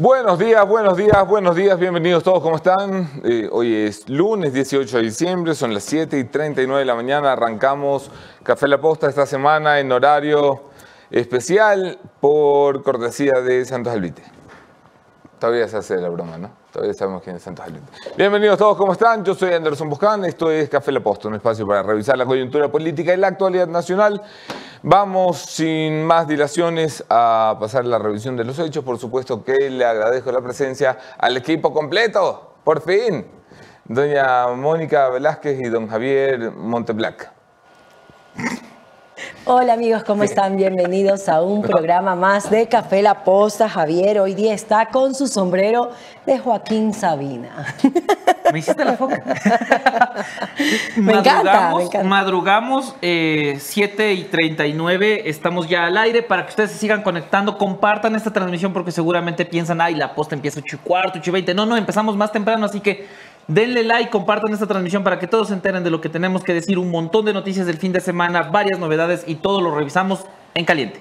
Buenos días, buenos días, buenos días, bienvenidos todos, ¿cómo están? Eh, hoy es lunes 18 de diciembre, son las 7 y 39 de la mañana, arrancamos Café La Posta esta semana en horario especial por cortesía de Santos Albite. Todavía se hace la broma, ¿no? Todavía sabemos quién es Santos Albite. Bienvenidos todos, ¿cómo están? Yo soy Anderson Buscán, esto es Café La Posta, un espacio para revisar la coyuntura política y la actualidad nacional. Vamos sin más dilaciones a pasar la revisión de los hechos. Por supuesto que le agradezco la presencia al equipo completo, por fin. Doña Mónica Velázquez y don Javier Monteblac. Hola amigos, ¿cómo están? Bienvenidos a un programa más de Café La Posta. Javier hoy día está con su sombrero de Joaquín Sabina. Me hiciste la foca. me, encanta, me encanta. Madrugamos eh, 7 y 39, estamos ya al aire para que ustedes se sigan conectando, compartan esta transmisión porque seguramente piensan, ay, la posta empieza 8 y cuarto, 8 y 20. No, no, empezamos más temprano, así que denle like, compartan esta transmisión para que todos se enteren de lo que tenemos que decir, un montón de noticias del fin de semana, varias novedades y todo lo revisamos en caliente.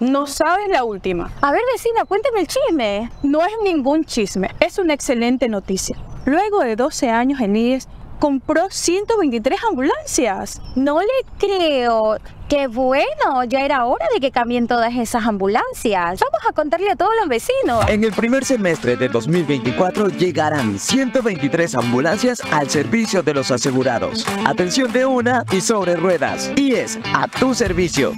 No sabes la última. A ver, vecina, cuénteme el chisme. No es ningún chisme, es una excelente noticia. Luego de 12 años en IES, compró 123 ambulancias. No le creo. Qué bueno, ya era hora de que cambien todas esas ambulancias. Vamos a contarle a todos los vecinos. En el primer semestre de 2024 llegarán 123 ambulancias al servicio de los asegurados. Atención de una y sobre ruedas. IES, a tu servicio.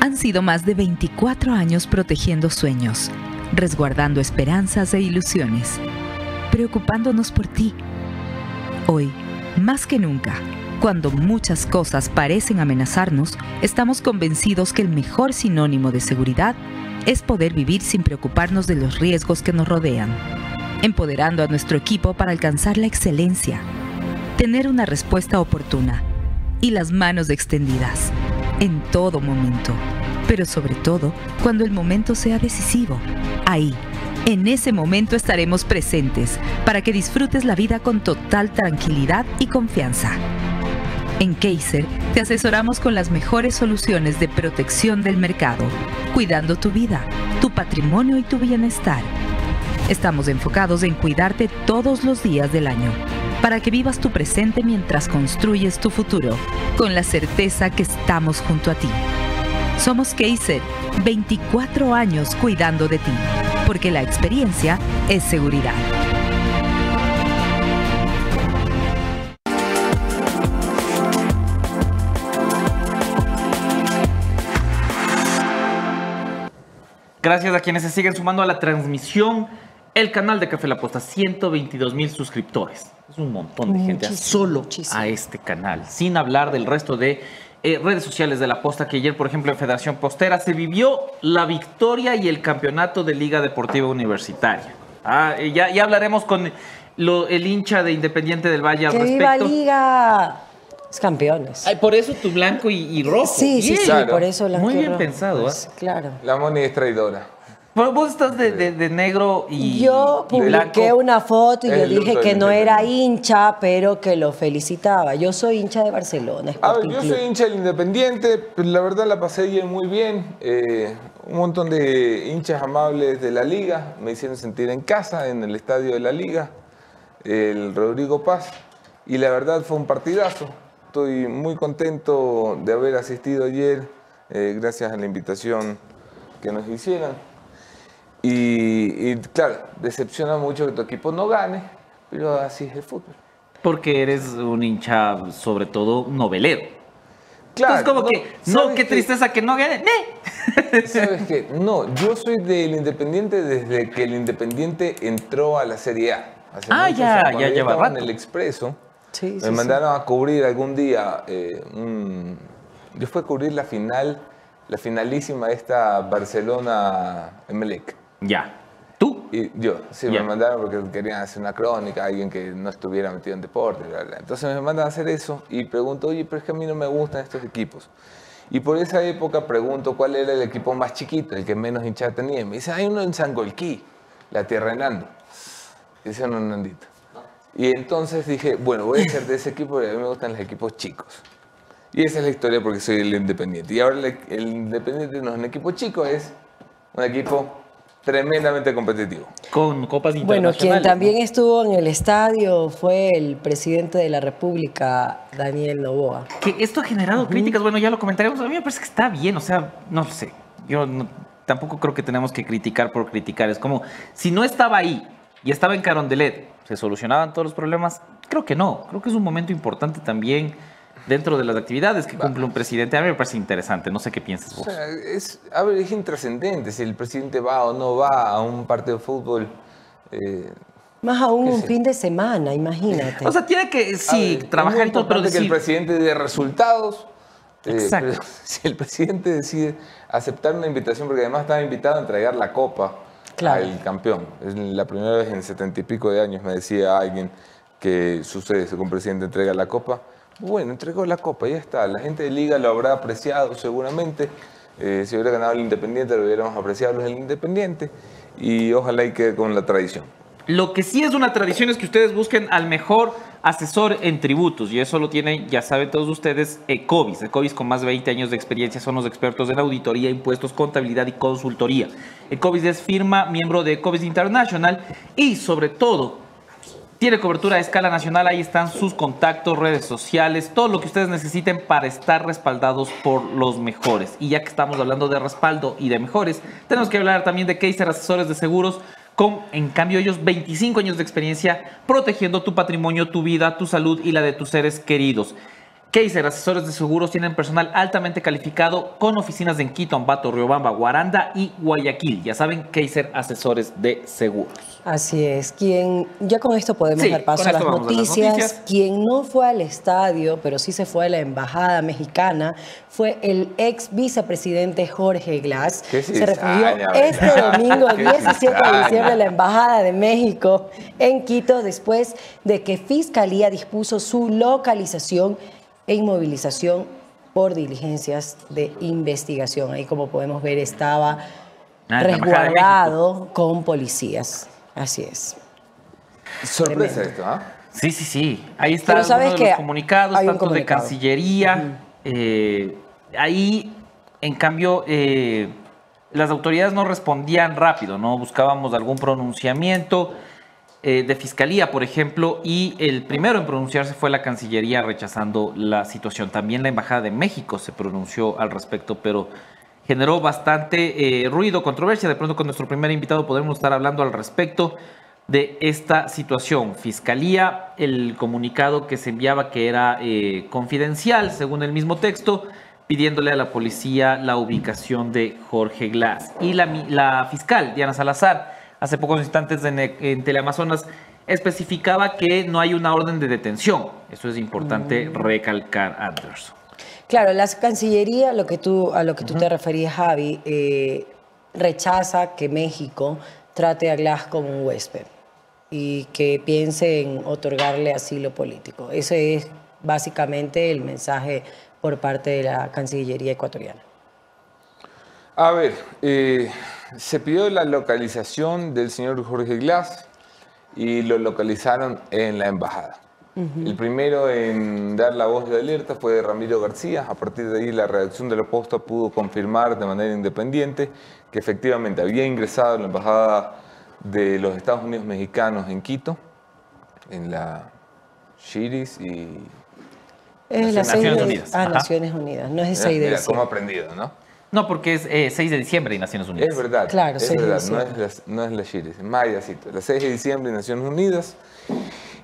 Han sido más de 24 años protegiendo sueños, resguardando esperanzas e ilusiones, preocupándonos por ti. Hoy, más que nunca, cuando muchas cosas parecen amenazarnos, estamos convencidos que el mejor sinónimo de seguridad es poder vivir sin preocuparnos de los riesgos que nos rodean, empoderando a nuestro equipo para alcanzar la excelencia, tener una respuesta oportuna y las manos extendidas en todo momento, pero sobre todo cuando el momento sea decisivo. Ahí, en ese momento estaremos presentes para que disfrutes la vida con total tranquilidad y confianza. En Kaiser te asesoramos con las mejores soluciones de protección del mercado, cuidando tu vida, tu patrimonio y tu bienestar. Estamos enfocados en cuidarte todos los días del año, para que vivas tu presente mientras construyes tu futuro, con la certeza que estamos junto a ti. Somos Kaiser, 24 años cuidando de ti, porque la experiencia es seguridad. Gracias a quienes se siguen sumando a la transmisión. El canal de Café La Posta, 122 mil suscriptores. Es un montón de gente Muchísimo, solo muchísimo. a este canal, sin hablar del resto de eh, redes sociales de La Posta, que ayer, por ejemplo, en Federación Postera se vivió la victoria y el campeonato de Liga Deportiva Universitaria. Ah, eh, ya, ya hablaremos con lo- el hincha de Independiente del Valle al ¡Que viva respecto. Liga! Es campeones. Ay, por eso tu blanco y, y rojo. sí, sí, Bien. sí, Claro. por eso la Muy bien pensado, Pues, ¿eh? Claro. La Moni es traidora. Vos estás de, de- de negro y Yo blanco. publiqué una foto y yo dije que no era hincha, pero que lo felicitaba. Yo soy hincha de Barcelona. A Sporting ver, yo Club. soy hincha del Independiente, pero la verdad la pasé ayer muy bien. Eh, un montón de hinchas amables de la liga me hicieron sentir en casa en el estadio de la liga, el Rodrigo Paz, y la verdad fue un partidazo. Estoy muy contento de haber asistido ayer, eh, gracias a la invitación que nos hicieron. Y, y, claro, decepciona mucho que tu equipo no gane, pero así es el fútbol. Porque eres un hincha, sobre todo, novelero. Claro, Entonces, como no, que, no, ¿sabes qué tristeza que no gane. ¡Ne! ¿Sabes qué? No, yo soy del Independiente desde que el Independiente entró a la Serie A. Hace Ah, ya, años. ya lleva rato. en el Expreso. Sí, me sí, sí. mandaron a cubrir algún día. eh, un- yo fui a cubrir la final, la finalísima de esta Barcelona-Emelec. Ya. ¿Tú? Y yo, sí, Ya. me mandaron porque querían hacer una crónica, alguien que no estuviera metido en deporte, bla, bla. Entonces me mandan a hacer eso y pregunto, oye, pero es que a mí no me gustan estos equipos. Y por esa época pregunto cuál era el equipo más chiquito, el que menos hinchada tenía. Y me dice, hay uno en Sangolquí, la Tierra de Nando. Dice un Nandito. Y entonces dije, bueno, voy a ser de ese equipo porque a mí me gustan los equipos chicos. Y esa es la historia porque soy el Independiente. Y ahora el, el Independiente no es un equipo chico, es un equipo tremendamente competitivo. Con copas Bueno, internacionales. quien también ¿no? estuvo en el estadio fue el presidente de la República, Daniel Novoa. Que esto ha generado críticas, bueno, ya lo comentaremos. A mí me parece que está bien, o sea, no sé. Yo no- tampoco creo que tenemos que criticar por criticar. Es como, si no estaba ahí y estaba en Carondelet, ¿se solucionaban todos los problemas? Creo que no. Creo que es un momento importante también dentro de las actividades que cumple un presidente. A mí me parece interesante. No sé qué piensas O vos. sea, es, a ver, es intrascendente si el presidente va o no va a un partido de fútbol. eh, Más aún ¿Qué un sé? fin de semana, imagínate. O sea, tiene que, a sí, ver, trabajar y todo, pero importante que el decir... presidente dé resultados. eh, Exacto. pero si el presidente decide aceptar una invitación, porque además estaba invitado a entregar la copa Claro. al campeón. Es la primera vez en setenta y pico de años, me decía alguien, que sucede que un presidente entrega la copa. Bueno, entregó la copa, ya está. La gente de Liga lo habrá apreciado seguramente. Eh, si hubiera ganado el Independiente, lo hubiéramos apreciado los del Independiente. Y ojalá y quede con la tradición. Lo que sí es una tradición es que ustedes busquen al mejor asesor en tributos y eso lo tienen, ya saben todos ustedes, Ecovis. Ecovis con más de 20 años de experiencia son los expertos en auditoría, impuestos, contabilidad y consultoría. Ecovis es firma miembro de Ecovis International y sobre todo tiene cobertura a escala nacional, ahí están sus contactos, redes sociales, todo lo que ustedes necesiten para estar respaldados por los mejores. Y ya que estamos hablando de respaldo y de mejores, tenemos que hablar también de Kaiser Asesores de Seguros, con en cambio ellos 25 años de experiencia protegiendo tu patrimonio, tu vida, tu salud y la de tus seres queridos. Kaiser Asesores de Seguros tienen personal altamente calificado con oficinas en Quito, Ambato, Riobamba, Guaranda y Guayaquil. Ya saben, Kaiser Asesores de Seguros. Así es. Quien, ya con esto podemos Sí, dar paso a las, a noticias. Quien no fue al estadio, pero sí se fue a la embajada mexicana, fue el ex vicepresidente Jorge Glass. Qué se refirió este domingo Qué 17 de diciembre a la embajada de México en Quito después de que Fiscalía dispuso su localización e inmovilización por diligencias de investigación. Ahí como podemos ver estaba Ah, de resguardado con policías. Así es. Sorpresa Tremendo. esto, ¿ah? Sí, sí, sí. Ahí está Pero sabes uno de los comunicados, hay un tanto de comunicado. Cancillería. eh, ahí, en cambio, eh, las autoridades no respondían rápido, ¿no? Buscábamos algún pronunciamiento de Fiscalía, por ejemplo, y el primero en pronunciarse fue la Cancillería rechazando la situación. También la Embajada de México se pronunció al respecto, pero generó bastante eh, ruido, controversia. De pronto con nuestro primer invitado podremos estar hablando al respecto de esta situación. Fiscalía, el comunicado que se enviaba que era eh, confidencial, según el mismo texto, pidiéndole a la policía la ubicación de Jorge Glass. Y la, la fiscal, Diana Salazar, hace pocos instantes en, en Teleamazonas, especificaba que no hay una orden de detención. Eso es importante recalcar, Anderson. Claro, la Cancillería, lo que tú, a lo que tú te referías, Javi, eh, rechaza que México trate a Glass como un huésped y que piense en otorgarle asilo político. Ese es básicamente el mensaje por parte de la Cancillería ecuatoriana. A ver, eh, se pidió la localización del señor Jorge Glass y lo localizaron en la embajada. El primero en dar la voz de alerta fue Ramiro García. A partir de ahí, la redacción de la posta pudo confirmar de manera independiente que efectivamente había ingresado a la embajada de los Estados Unidos mexicanos en Quito, en la Chiris y. Es la Naciones de- Unidas, Ah, ajá. Naciones Unidas, no es el Mira, 6 de mira cómo aprendido, ¿no? No, porque es eh, 6 de diciembre y Naciones Unidas. Es verdad. Claro, es 6 de verdad. No es, la, no es la Chiris, es Mayacito. El 6 de diciembre en Naciones Unidas.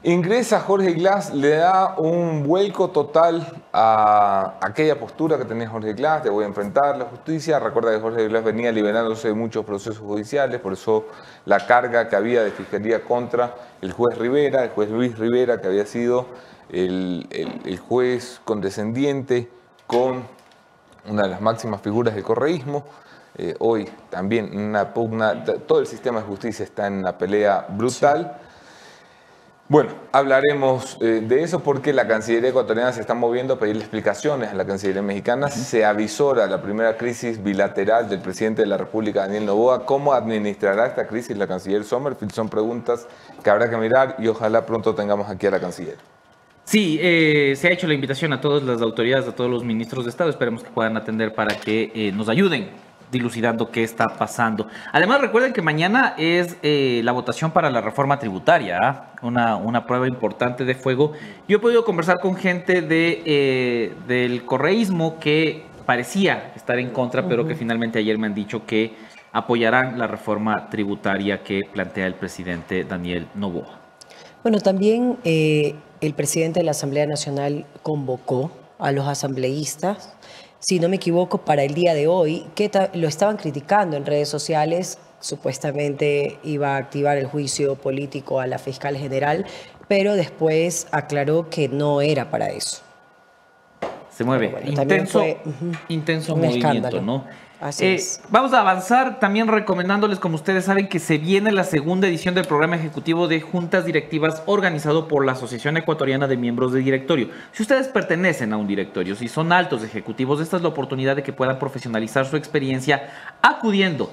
Ingresa Jorge Glass, le da un vuelco total a aquella postura que tenía Jorge Glass, de voy a enfrentar la justicia. Recuerda que Jorge Glass venía liberándose de muchos procesos judiciales, por eso la carga que había de fiscalía contra el juez Rivera, el juez Luis Rivera, que había sido el, el- el juez condescendiente con una de las máximas figuras del correísmo. Eh, hoy también una pugna, todo el sistema de justicia está en una pelea brutal. Bueno, hablaremos eh, de eso porque la Cancillería ecuatoriana se está moviendo a pedirle explicaciones a la Cancillería mexicana. Se avisora la primera crisis bilateral del presidente de la República, Daniel Noboa. ¿Cómo administrará esta crisis la canciller Sommerfield? Son preguntas que habrá que mirar y ojalá pronto tengamos aquí a la canciller. Sí, eh, se ha hecho la invitación a todas las autoridades, a todos los ministros de Estado. Esperemos que puedan atender para que eh, nos ayuden dilucidando qué está pasando. Además, recuerden que mañana es eh, la votación para la reforma tributaria, ¿ah? una, una prueba importante de fuego. Yo he podido conversar con gente de, eh, del correísmo que parecía estar en contra, pero que finalmente ayer me han dicho que apoyarán la reforma tributaria que plantea el presidente Daniel Novoa. Bueno, también eh, el presidente de la Asamblea Nacional convocó a los asambleístas, si no me equivoco, para el día de hoy, que lo estaban criticando en redes sociales, supuestamente iba a activar el juicio político a la fiscal general, pero después aclaró que no era para eso. Se mueve. Bueno, intenso fue, ujú, intenso un movimiento, escándalo. ¿no? Así Eh, es. Vamos a avanzar también recomendándoles, como ustedes saben, que se viene la segunda edición del programa ejecutivo de juntas directivas organizado por la Asociación Ecuatoriana de Miembros de Directorio. Si ustedes pertenecen a un directorio, si son altos ejecutivos, esta es la oportunidad de que puedan profesionalizar su experiencia acudiendo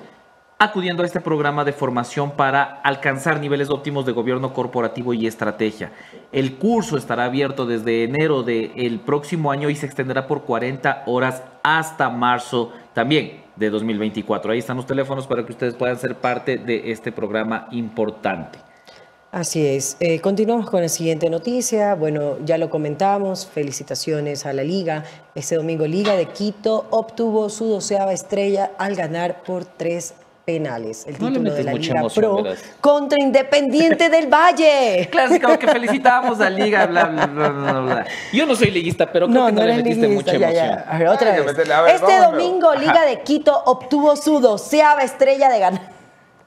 acudiendo a este programa de formación para alcanzar niveles óptimos de gobierno corporativo y estrategia. El curso estará abierto desde enero del próximo año y se extenderá por 40 horas hasta marzo también de 2024. Ahí están los teléfonos para que ustedes puedan ser parte de este programa importante. Así es. Eh, continuamos con la siguiente noticia. Bueno, ya lo comentamos. Felicitaciones a la Liga. Este domingo Liga de Quito obtuvo su doceava estrella al ganar por tres penales. El No le título de la mucha Liga emoción, Pro verás. contra Independiente del Valle. Clásico que felicitamos a Liga, bla, bla, bla, bla. Yo no soy liguista, pero creo No, que no, no le metiste liguista, mucha ya, emoción. ya. A ver, otra vez. meterle, a ver, este vamos, domingo Liga de Quito obtuvo su doceava estrella de ganar.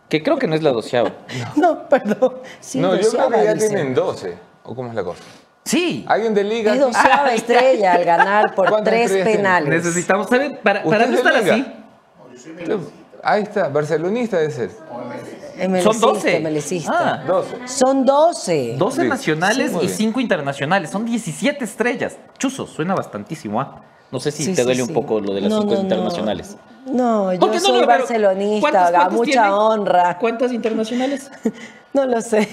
Que creo que no es la doceava. No, perdón. Sí, no, yo creo doceava, que ya dice. tienen 12. ¿O cómo es la cosa? Sí. ¿Alguien de liga? Es doceava estrella al ganar por ¿Cuántas tres penales. Necesitamos, ¿saben? Para, ¿Usted para no estar Liga? así. Ahí está, barcelonista debe ser. Melecista, Son 12. melecista. Ah. 12. Son 12. 12 Sí, nacionales sí, y bien. 5 internacionales. Son 17 estrellas. Chuzo, suena bastantísimo, ¿ah? No sé si Sí, te duele sí. un poco lo de las No, 5 no, no. internacionales. No, yo soy no, barcelonista, ¿cuántas- a cuántas mucha tiene? honra. ¿Cuántas internacionales? No lo sé.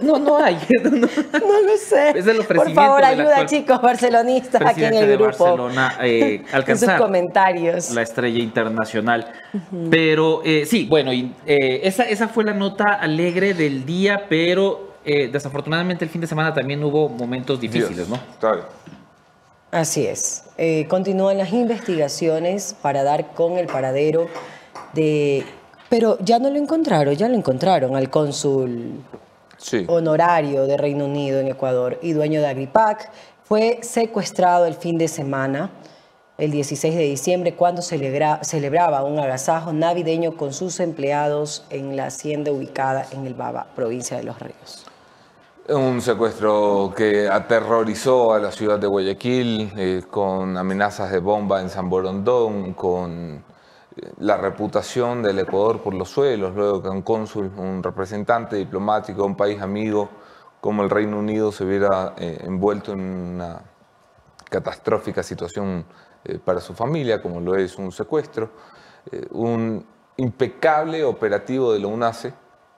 No, no hay. No. no lo sé. Es el Por favor, ayuda, chicos, barcelonistas aquí en el de grupo. Barcelona eh, en sus alcanzar comentarios. la estrella internacional. Pero eh, sí, bueno, y, eh, esa, esa fue la nota alegre del día, pero eh, desafortunadamente el fin de semana también hubo momentos difíciles, Dios, ¿no? Está bien. Así es. Eh, continúan las investigaciones para dar con el paradero de... Pero ya no lo encontraron, ya lo encontraron al cónsul Sí. honorario de Reino Unido en Ecuador y dueño de Agripac. Fue secuestrado el fin de semana, el 16 de diciembre, cuando celebra- celebraba un agasajo navideño con sus empleados en la hacienda ubicada en el Baba, provincia de Los Ríos. Un secuestro que aterrorizó a la ciudad de Guayaquil eh, con amenazas de bomba en San Borondón, con eh, la reputación del Ecuador por los suelos, luego que un cónsul, un representante diplomático un país amigo como el Reino Unido se viera eh, envuelto en una catastrófica situación para su familia, como lo es un secuestro, un impecable operativo de la UNACE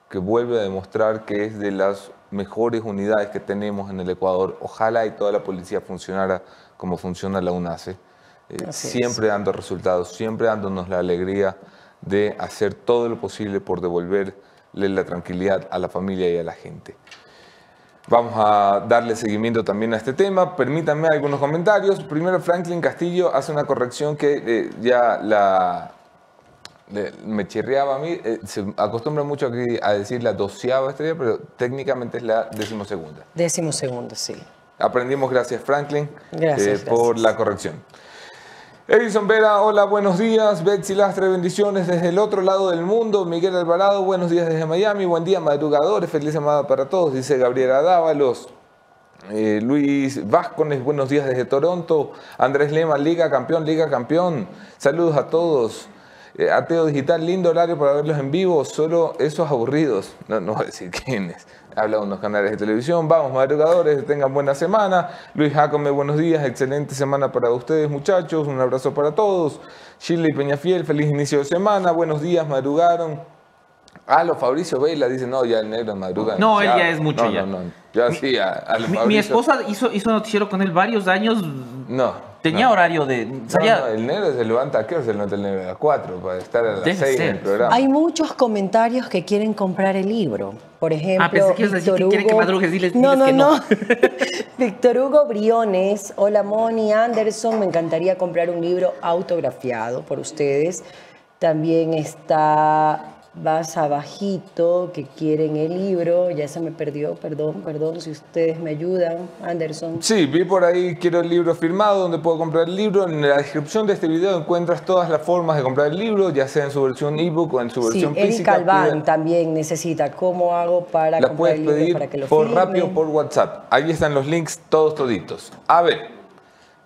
que vuelve a demostrar que es de las mejores unidades que tenemos en el Ecuador. Ojalá y toda la policía funcionara como funciona la UNACE, eh, es. siempre dando resultados, siempre dándonos la alegría de hacer todo lo posible por devolverle la tranquilidad a la familia y a la gente. Vamos a darle seguimiento también a este tema. Permítanme algunos comentarios. Primero, Franklin Castillo hace una corrección que eh, ya la, le- me chirriaba a mí. Eh, se acostumbra mucho aquí a decir la doceava estrella, pero técnicamente es la decimosegunda. Décimo segundo, sí. Aprendimos, gracias Franklin, Gracias, eh, por gracias. la corrección. Edison Vera, hola, buenos días. Betsy Lastre, bendiciones desde el otro lado del mundo. Miguel Alvarado, buenos días desde Miami. Buen día, madrugadores. Feliz semana para todos, dice Gabriela Dávalos. Eh, Luis Vázquez, buenos días desde Toronto. Andrés Lema, Liga Campeón, Liga Campeón. Saludos a todos. Eh, Ateo Digital, lindo horario para verlos en vivo, solo esos aburridos. No, no voy a decir quiénes. Habla de unos canales de televisión. Vamos, madrugadores, tengan buena semana. Luis Jacome, buenos días. Excelente semana para ustedes, muchachos. Un abrazo para todos. Shirley Peñafiel, feliz inicio de semana. Buenos días, madrugaron. Ah, los Fabricio Vela dicen, no, ya el negro en madrugada. No, él ya es mucho no, ya. No, no, ya sí, a, a Mi, mi esposa hizo, hizo noticiero con él varios años. No. Tenía no. horario de. No, salía- no, el negro se levanta, ¿a qué hora se levanta el negro? A las 4 para estar a las Debe 6 en ser. el programa. Hay muchos comentarios que quieren comprar el libro. Por ejemplo, Ah, pensé que decir Víctor que quieren que Hugo- madrugues, diles- no, diles no, que no. no. Víctor Hugo Briones, hola Moni Anderson, me encantaría comprar un libro autografiado por ustedes. También está Vas Abajito, que quieren el libro. Ya se me perdió, perdón, perdón, si ustedes me ayudan, Anderson. Sí, vi por ahí, quiero el libro firmado, donde puedo comprar el libro. En la descripción de este video encuentras todas las formas de comprar el libro, ya sea en su versión ebook o en su Sí, versión Eric física. Albán Pide- también necesita. ¿Cómo hago para La comprar el libro pedir para que lo por firmen? rápido o por WhatsApp. Ahí están los links, todos toditos. A ver,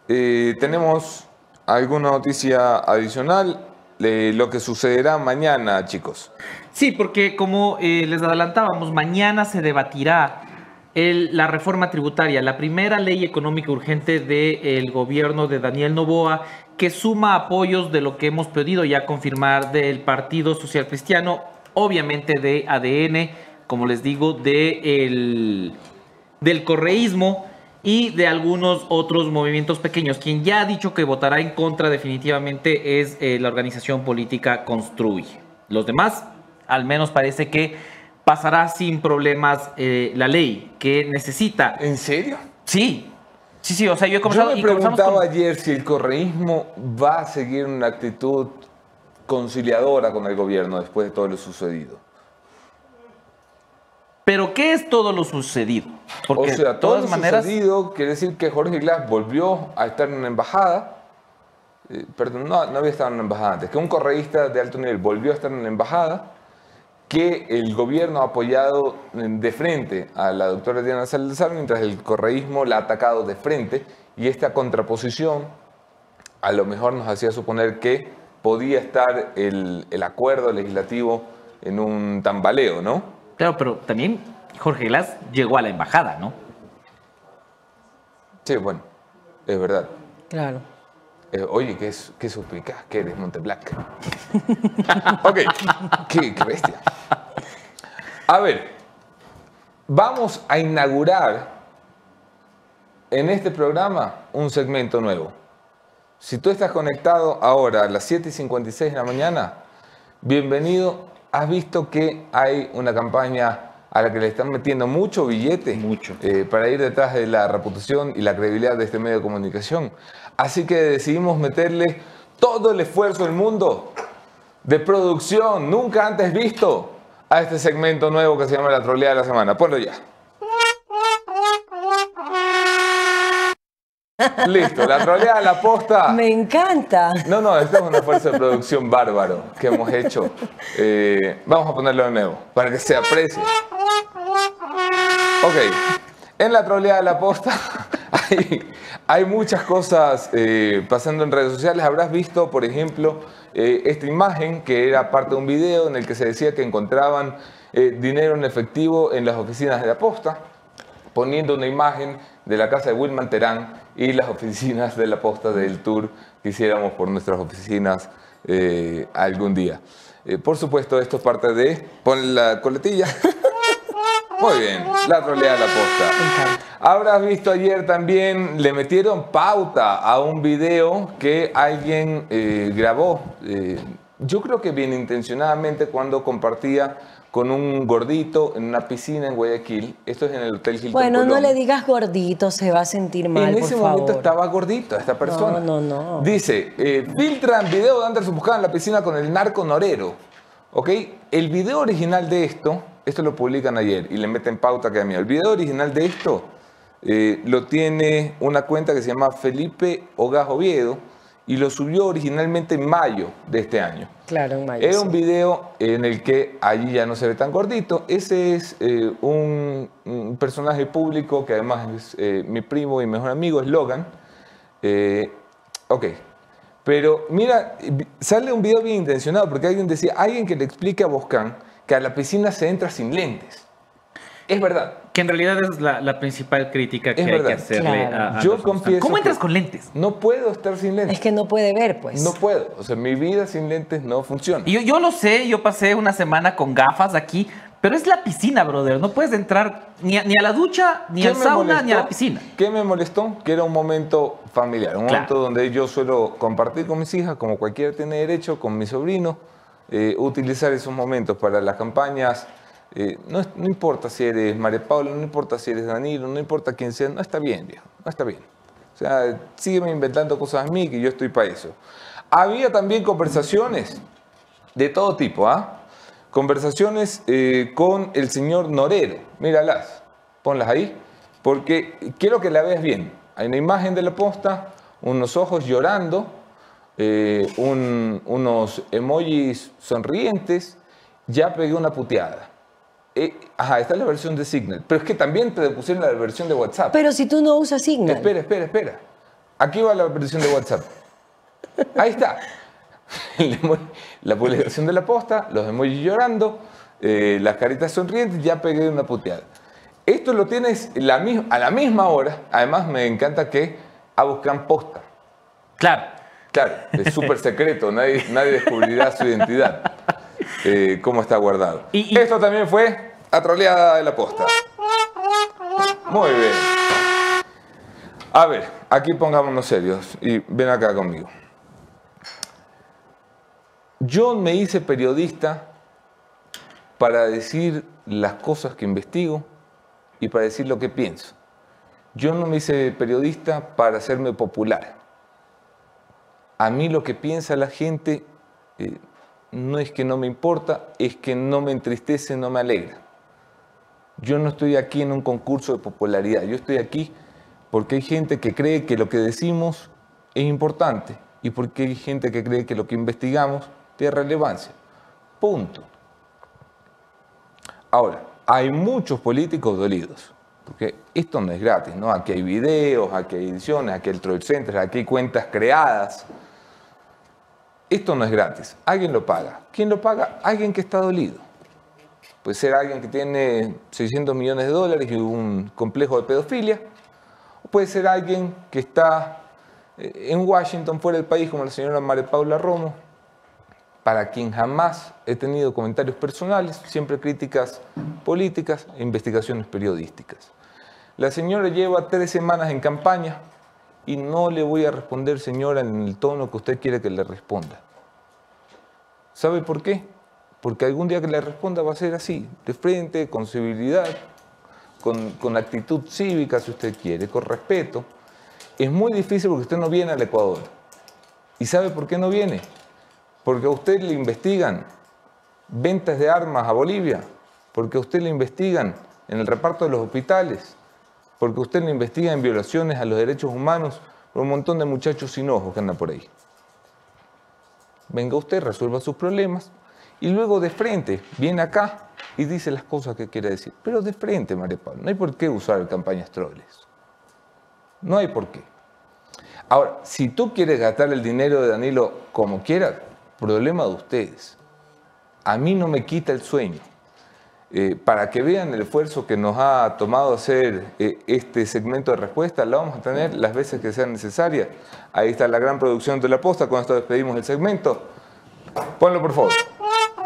eh, tenemos alguna noticia adicional de lo que sucederá mañana, chicos. Sí, porque como eh, les adelantábamos, mañana se debatirá el- la reforma tributaria, la primera ley económica urgente del gobierno de Daniel Novoa, que suma apoyos de lo que hemos podido ya confirmar del Partido Social Cristiano, obviamente de ADN, como les digo, de el- del correísmo y de algunos otros movimientos pequeños. Quien ya ha dicho que votará en contra definitivamente es eh, la organización política Construye. Los demás, al menos parece que pasará sin problemas eh, la ley que necesita. ¿En serio? Sí, sí, sí, o sea, yo he Yo me y preguntaba con- ayer si el correísmo va a seguir una actitud conciliadora con el gobierno después de todo lo sucedido. Pero ¿qué es todo lo sucedido? Porque o sea, de todo todas lo maneras... sucedido quiere decir que Jorge Glass volvió a estar en una embajada. eh, perdón, no, no había estado en una embajada antes, que un correísta de alto nivel volvió a estar en la embajada, que el gobierno ha apoyado de frente a la doctora Diana Salazar, mientras el correísmo la ha atacado de frente, y esta contraposición a lo mejor nos hacía suponer que podía estar el, el acuerdo legislativo en un tambaleo, ¿no? Claro, pero también Jorge Glass llegó a la embajada, ¿no? Sí, bueno, es verdad. Claro. Eh, oye, qué, es- qué suspicaz que eres, Monteblanc. ok, qué, qué bestia. A ver, vamos a inaugurar en este programa un segmento nuevo. Si tú estás conectado ahora a las 7 y 56 de la mañana, bienvenido. Has visto que hay una campaña a la que le están metiendo mucho billete Mucho. eh, para ir detrás de la reputación y la credibilidad de este medio de comunicación. Así que decidimos meterle todo el esfuerzo del mundo de producción nunca antes visto a este segmento nuevo que se llama La Troleada de la Semana. Ponlo ya. Listo, la troleada de la posta. Me encanta. No, no, esta es una fuerza de producción bárbaro que hemos hecho. Eh, vamos a ponerlo de nuevo para que se aprecie. Ok, en la troleada de la posta hay, hay muchas cosas eh, pasando en redes sociales. Habrás visto, por ejemplo, eh, esta imagen que era parte de un video en el que se decía que encontraban dinero en efectivo en las oficinas de la posta poniendo una imagen de la casa de Wilman Terán y las oficinas de la posta del tour que hiciéramos por nuestras oficinas eh, algún día. Eh, por supuesto, esto es parte de... Pon la coletilla. Muy bien, la troleada de la posta. Habrás visto ayer también, le metieron pauta a un video que alguien eh, grabó. Yo creo que bien intencionadamente cuando compartía con un gordito en una piscina en Guayaquil. Esto es en el Hotel Hilton Bueno, no le digas gordito, se va a sentir mal, En por ese favor. momento estaba gordito esta persona. No, no, no. Dice, eh, filtran video de Anderson Buscada en la piscina con el narco norero. ¿Ok? El video original de esto, esto lo publican ayer y le meten pauta que a mí. El video original de esto eh, lo tiene una cuenta que se llama Felipe Ogas Oviedo y lo subió originalmente en mayo de este año. Claro, en mayo. Era sí. un video en el que allí ya no se ve tan gordito. Ese es eh, un, un personaje público que además es eh, mi primo y mejor amigo, es Logan. Eh, ok. Pero mira, sale un video bien intencionado porque alguien decía, alguien que le explique a Boscan que a la piscina se entra sin lentes. Es verdad. Que en realidad es la, la principal crítica que Es hay que hacerle Claro. a, a Yo los confieso ¿Cómo entras con lentes? No puedo estar sin lentes. Es que no puede ver, pues. No puedo. O sea, mi vida sin lentes no funciona. Y yo, yo lo sé, yo pasé una semana con gafas aquí, pero es la piscina, brother. No puedes entrar ni a, ni a la ducha, ni ¿Qué al me sauna, ni a la molestó? piscina. ¿Qué me molestó? Que era un momento familiar, un Claro. momento donde yo suelo compartir con mis hijas, como cualquiera tiene derecho, con mi sobrino, eh, utilizar esos momentos para las campañas. Eh, no, no importa si eres María Paula, no importa si eres Danilo, no importa quién sea, no está bien, viejo, no está bien. O sea, sígueme inventando cosas a mí, que yo estoy para eso. Había también conversaciones de todo tipo, ¿ah? Conversaciones eh, con el señor Norero. Míralas, ponlas ahí, porque quiero que la veas bien. Hay una imagen de la posta, unos ojos llorando, eh, un- unos emojis sonrientes. Ya pegué una puteada. Eh, ajá, esta es la versión de Signal. Pero es que también te pusieron la versión de WhatsApp. Pero si tú no usas Signal. Espera, espera, espera. Aquí va la versión de WhatsApp. Ahí está. La publicación de la posta, los emojis llorando, eh, las caritas sonrientes, ya pegué una puteada. Esto lo tienes la a la misma hora. Además, me encanta que a buscan posta. Claro. Claro, es súper secreto, nadie, nadie descubrirá su identidad, eh, cómo está guardado. Y- y- Esto también fue a troleada de la posta. Muy bien. A ver, aquí pongámonos serios y ven acá conmigo. Yo me hice periodista para decir las cosas que investigo y para decir lo que pienso. Yo no me hice periodista para hacerme popular. A mí lo que piensa la gente eh, no es que no me importa, es que no me entristece, no me alegra. Yo no estoy aquí en un concurso de popularidad, yo estoy aquí porque hay gente que cree que lo que decimos es importante y porque hay gente que cree que lo que investigamos tiene relevancia. Punto. Ahora, hay muchos políticos dolidos, porque esto no es gratis, ¿no? Aquí hay videos, aquí hay ediciones, aquí hay troll centers, aquí hay cuentas creadas. Esto no es gratis, alguien lo paga. ¿Quién lo paga? Alguien que está dolido. Puede ser alguien que tiene 600 millones de dólares y un complejo de pedofilia, o puede ser alguien que está eh, en Washington, fuera del país, como la señora María Paula Romo, para quien jamás he tenido comentarios personales, siempre críticas políticas e investigaciones periodísticas. La señora lleva tres semanas en campaña y no le voy a responder, señora, en el tono que usted quiere que le responda. ¿Sabe por qué? Porque algún día que le responda va a ser así, de frente, con civilidad, con, con actitud cívica, si usted quiere, con respeto. Es muy difícil porque usted no viene al Ecuador. ¿Y sabe por qué no viene? Porque a usted le investigan ventas de armas a Bolivia, porque a usted le investigan en el reparto de los hospitales, porque usted le investigan en violaciones a los derechos humanos por un montón de muchachos sin ojos que andan por ahí. Venga usted, resuelva sus problemas y luego de frente viene acá y dice las cosas que quiere decir. Pero de frente, María Paula, no hay por qué usar campañas troles. No hay por qué. Ahora, si tú quieres gastar el dinero de Danilo como quieras, problema de ustedes. A mí no me quita el sueño. Eh, para que vean el esfuerzo que nos ha tomado hacer eh, este segmento de respuesta, la vamos a tener las veces que sean necesarias. Ahí está la gran producción de la posta, con esto despedimos el segmento. Ponlo por favor.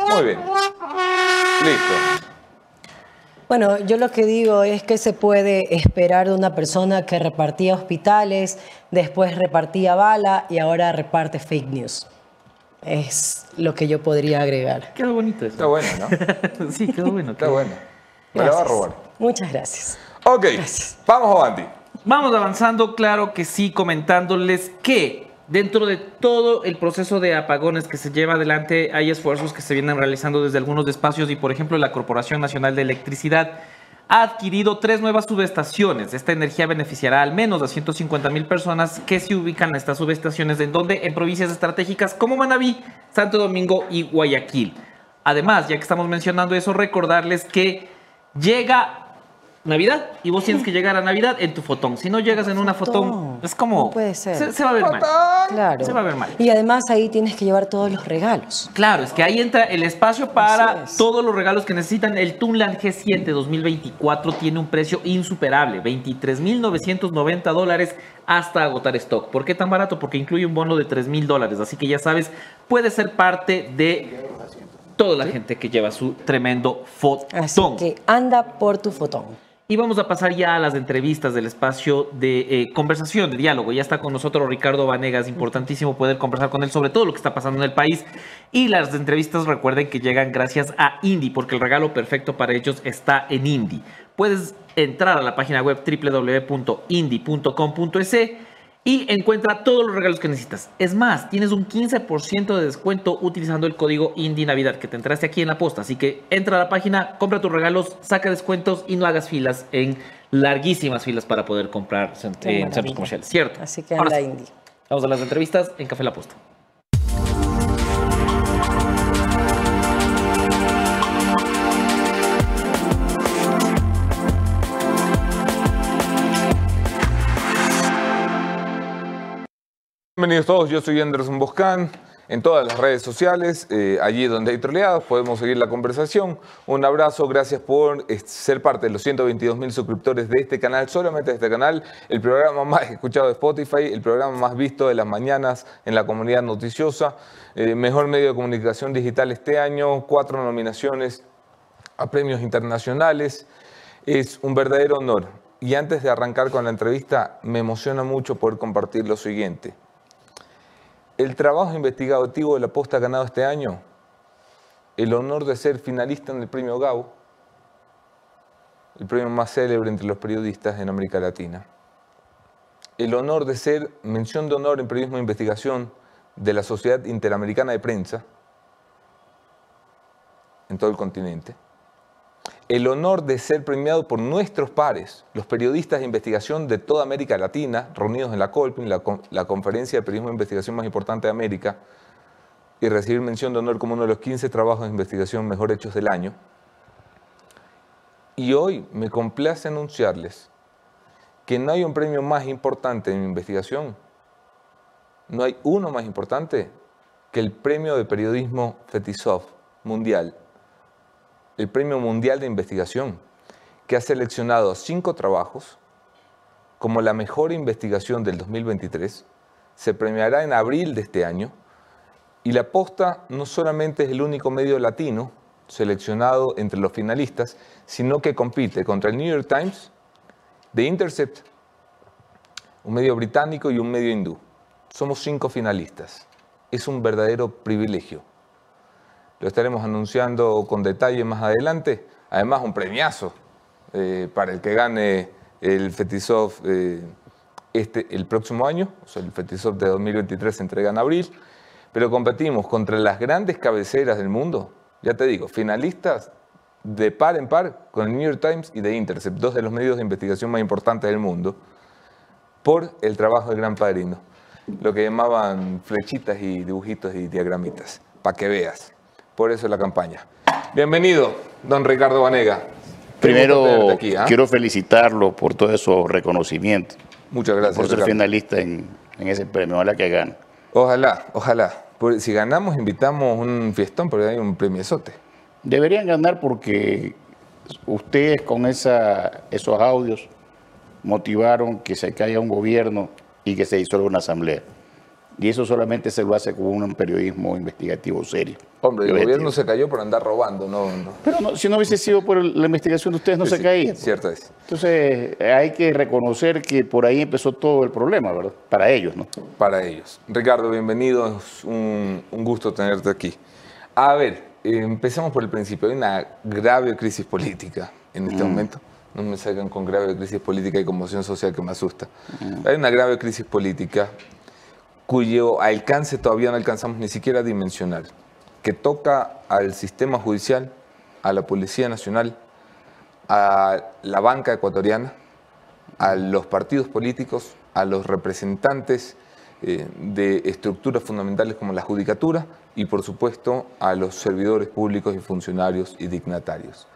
Muy bien. Listo. Bueno, yo lo que digo es que se puede esperar de una persona que repartía hospitales, después repartía bala y ahora reparte fake news. Es lo que yo podría agregar. Quedó bonito eso. Está bueno, ¿no? sí, quedó bueno. Está bueno. Me la va a Gracias. robar. Muchas gracias. Ok, vamos avanti. Vamos avanzando, claro que sí, comentándoles que dentro de todo el proceso de apagones que se lleva adelante hay esfuerzos que se vienen realizando desde algunos espacios y por ejemplo la Corporación Nacional de Electricidad ha adquirido tres nuevas subestaciones. Esta energía beneficiará al menos a 150 mil personas que se ubican en estas subestaciones en donde en provincias estratégicas como Manabí, Santo Domingo y Guayaquil. Además, ya que estamos mencionando eso, recordarles que llega Navidad y vos tienes que llegar a Navidad en tu fotón. Si no llegas en una fotón, es como... No puede ser. Se, se va a ver mal. Claro. Se va a ver mal. Y además ahí tienes que llevar todos los regalos. Claro, es que ahí entra el espacio para Así es. todos los regalos que necesitan. El Tunland G7 2024 tiene un precio insuperable, 23.990 dólares hasta agotar stock. ¿Por qué tan barato? Porque incluye un bono de 3.000 dólares. Así que ya sabes, puede ser parte de toda la gente que lleva su tremendo Así fotón. que anda por tu fotón. Y vamos a pasar ya a las entrevistas del espacio de eh, conversación, de diálogo. Ya está con nosotros Ricardo Vanegas, importantísimo poder conversar con él sobre todo lo que está pasando en el país. Y las entrevistas recuerden que llegan gracias a Indie, porque el regalo perfecto para ellos está en Indie. Puedes entrar a la página web www.indie.com.es y encuentra todos los regalos que necesitas. Es más, tienes un 15% de descuento utilizando el código Indie Navidad que te entraste aquí en la posta. Así que entra a la página, compra tus regalos, saca descuentos y no hagas filas en larguísimas filas para poder comprar en centros comerciales, ¿cierto? Así que Ahora anda sí, indie. Vamos a las entrevistas en Café La Posta. Bienvenidos todos, yo soy Anderson Boscan. En todas las redes sociales, eh, allí donde hay troleados, podemos seguir la conversación. Un abrazo, gracias por eh, ser parte de los 122 mil suscriptores de este canal, solamente de este canal, el programa más escuchado de Spotify, el programa más visto de las mañanas en la comunidad noticiosa, eh, mejor medio de comunicación digital este año, cuatro nominaciones a premios internacionales. Es un verdadero honor. Y antes de arrancar con la entrevista, me emociona mucho poder compartir lo siguiente. El trabajo investigativo de la Posta ganado este año el honor de ser finalista en el premio Gao, el premio más célebre entre los periodistas en América Latina. El honor de ser mención de honor en periodismo de investigación de la Sociedad Interamericana de Prensa en todo el continente el honor de ser premiado por nuestros pares, los periodistas de investigación de toda América Latina, reunidos en la Colpin, la, con- la conferencia de periodismo de investigación más importante de América, y recibir mención de honor como uno de los 15 trabajos de investigación mejor hechos del año. Y hoy me complace anunciarles que no hay un premio más importante en investigación, no hay uno más importante que el premio de periodismo Fetisov mundial el Premio Mundial de Investigación, que ha seleccionado cinco trabajos como la mejor investigación del 2023. Se premiará en abril de este año y la posta no solamente es el único medio latino seleccionado entre los finalistas, sino que compite contra el New York Times, The Intercept, un medio británico y un medio hindú. Somos cinco finalistas. Es un verdadero privilegio. Lo estaremos anunciando con detalle más adelante. Además, un premiazo eh, para el que gane el Fetisov eh, este, el próximo año. O sea, el Fetisov de 2023 se entrega en abril. Pero competimos contra las grandes cabeceras del mundo. Ya te digo, finalistas de par en par con el New York Times y The Intercept, dos de los medios de investigación más importantes del mundo, por el trabajo del Gran Padrino. Lo que llamaban flechitas y dibujitos y diagramitas, para que veas. Por eso la campaña. Bienvenido, don Ricardo Vanega. Primero, aquí, ¿ah? quiero felicitarlo por todos esos reconocimientos, Muchas gracias. por ser Ricardo. finalista en, en ese premio. Ojalá que gane. Ojalá, ojalá. Si ganamos, invitamos un fiestón, porque hay un premiezote. Deberían ganar porque ustedes con esa, esos audios motivaron que se caiga un gobierno y que se disuelva una asamblea. Y eso solamente se lo hace con un periodismo investigativo serio. Hombre, el gobierno se cayó por andar robando, no. no. Pero no, si no hubiese sido por la investigación de ustedes, no se caía. Cierto es. Entonces, hay que reconocer que por ahí empezó todo el problema, ¿verdad? Para ellos, ¿no? para ellos. Ricardo, bienvenido, es un, un gusto tenerte aquí. A ver, empecemos por el principio. Hay una grave crisis política en este momento. No me salgan con grave crisis política y conmoción social que me asusta. Hay una grave crisis política cuyo alcance todavía no alcanzamos ni siquiera a dimensionar, que toca al sistema judicial, a la Policía Nacional, a la banca ecuatoriana, a los partidos políticos, a los representantes eh, de estructuras fundamentales como la judicatura y por supuesto a los servidores públicos y funcionarios y dignatarios.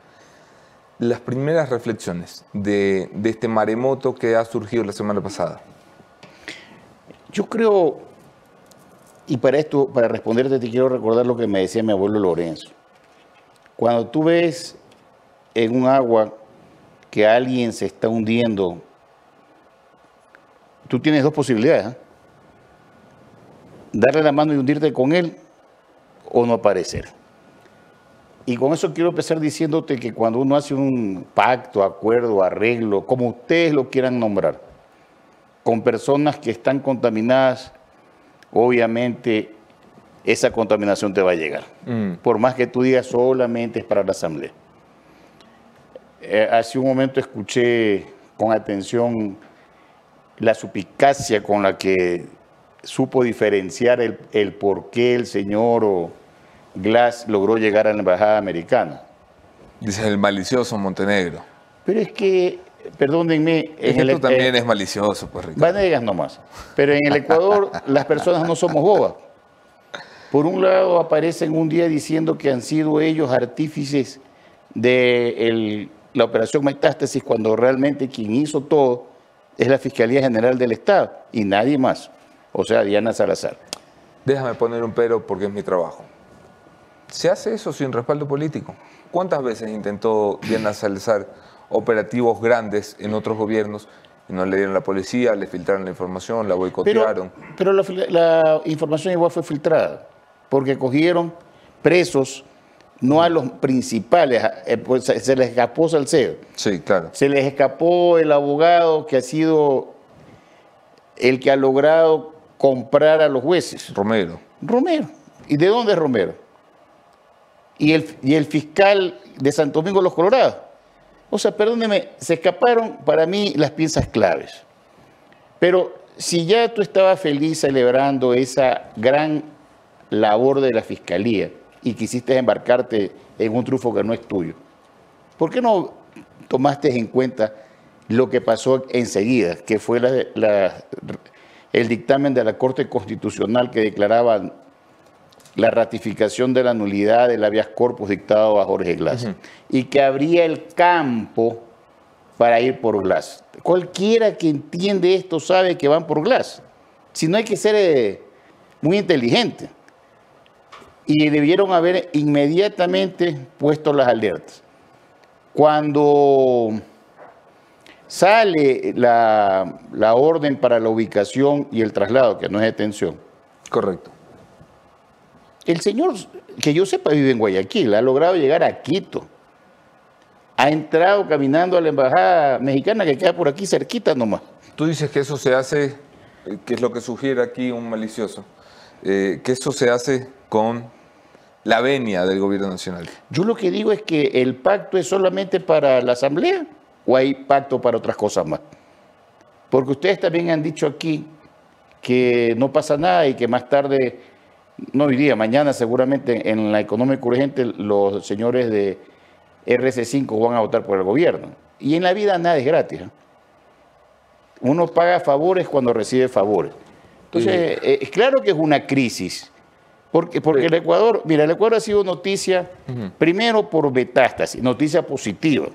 las primeras reflexiones de, de este maremoto que ha surgido la semana pasada? Yo creo, y para esto, para responderte, te quiero recordar lo que me decía mi abuelo Lorenzo. Cuando tú ves en un agua que alguien se está hundiendo, tú tienes dos posibilidades. ¿eh? Darle la mano y hundirte con él o no aparecer. Y con eso quiero empezar diciéndote que cuando uno hace un pacto, acuerdo, arreglo, como ustedes lo quieran nombrar, con personas que están contaminadas, obviamente esa contaminación te va a llegar. Mm. Por más que tú digas solamente es para la asamblea. Eh, hace un momento escuché con atención la supicacia con la que supo diferenciar el, el por qué el señor o Glass logró llegar a la embajada americana. Dice el malicioso Montenegro. Pero es que, perdónenme, Es en que el- tú también eh, es malicioso, pues, Ricardo. Vanegas nomás. Pero en el Ecuador las personas no somos bobas. Por un lado aparecen un día diciendo que han sido ellos artífices de el- la operación Metástasis cuando realmente quien hizo todo es la Fiscalía General del Estado y nadie más. O sea, Diana Salazar. Déjame poner un pero porque es mi trabajo. ¿Se hace eso sin respaldo político? ¿Cuántas veces intentó Diana Salazar operativos grandes en otros gobiernos y no le dieron la policía, le filtraron la información, la boicotearon? pero la, información igual fue filtrada, porque cogieron presos, no a los principales, eh, pues, se se les escapó Salcedo. Sí, claro. Se les escapó el abogado que ha sido el que ha logrado comprar a los jueces. Romero. Romero. ¿Y de dónde es Romero? Y el, y el fiscal de Santo Domingo de los Colorados. O sea, perdóneme, se escaparon para mí las piezas claves. Pero si ya tú estabas feliz celebrando esa gran labor de la fiscalía y quisiste embarcarte en un trufo que no es tuyo, ¿por qué no tomaste en cuenta lo que pasó enseguida, que fue el dictamen de la Corte Constitucional que declaraba la ratificación de la nulidad del habeas corpus dictado a Jorge Glass y que abría el campo para ir por Glass. Cualquiera que entiende esto sabe que van por Glass. Si no hay que ser eh, muy inteligente. Y debieron haber inmediatamente puesto las alertas. Cuando sale la, la orden para la ubicación y el traslado, que no es detención, Correcto. El señor, que yo sepa, vive en Guayaquil, ha logrado llegar a Quito. Ha entrado caminando a la embajada mexicana que queda por aquí cerquita nomás. Tú dices que eso se hace, que es lo que sugiere aquí un malicioso, eh, que eso se hace con la venia del gobierno nacional. Yo lo que digo es que el pacto es solamente para la asamblea o hay pacto para otras cosas más. Porque ustedes también han dicho aquí que no pasa nada y que más tarde, no hoy día, mañana seguramente en la económica urgente los señores de RC5 van a votar por el gobierno. Y en la vida nada es gratis. ¿eh? Uno paga favores cuando recibe favores. Entonces, eh, es claro que es una crisis. Porque, porque el Ecuador, mira, el Ecuador ha sido noticia, primero por metástasis, noticia positiva,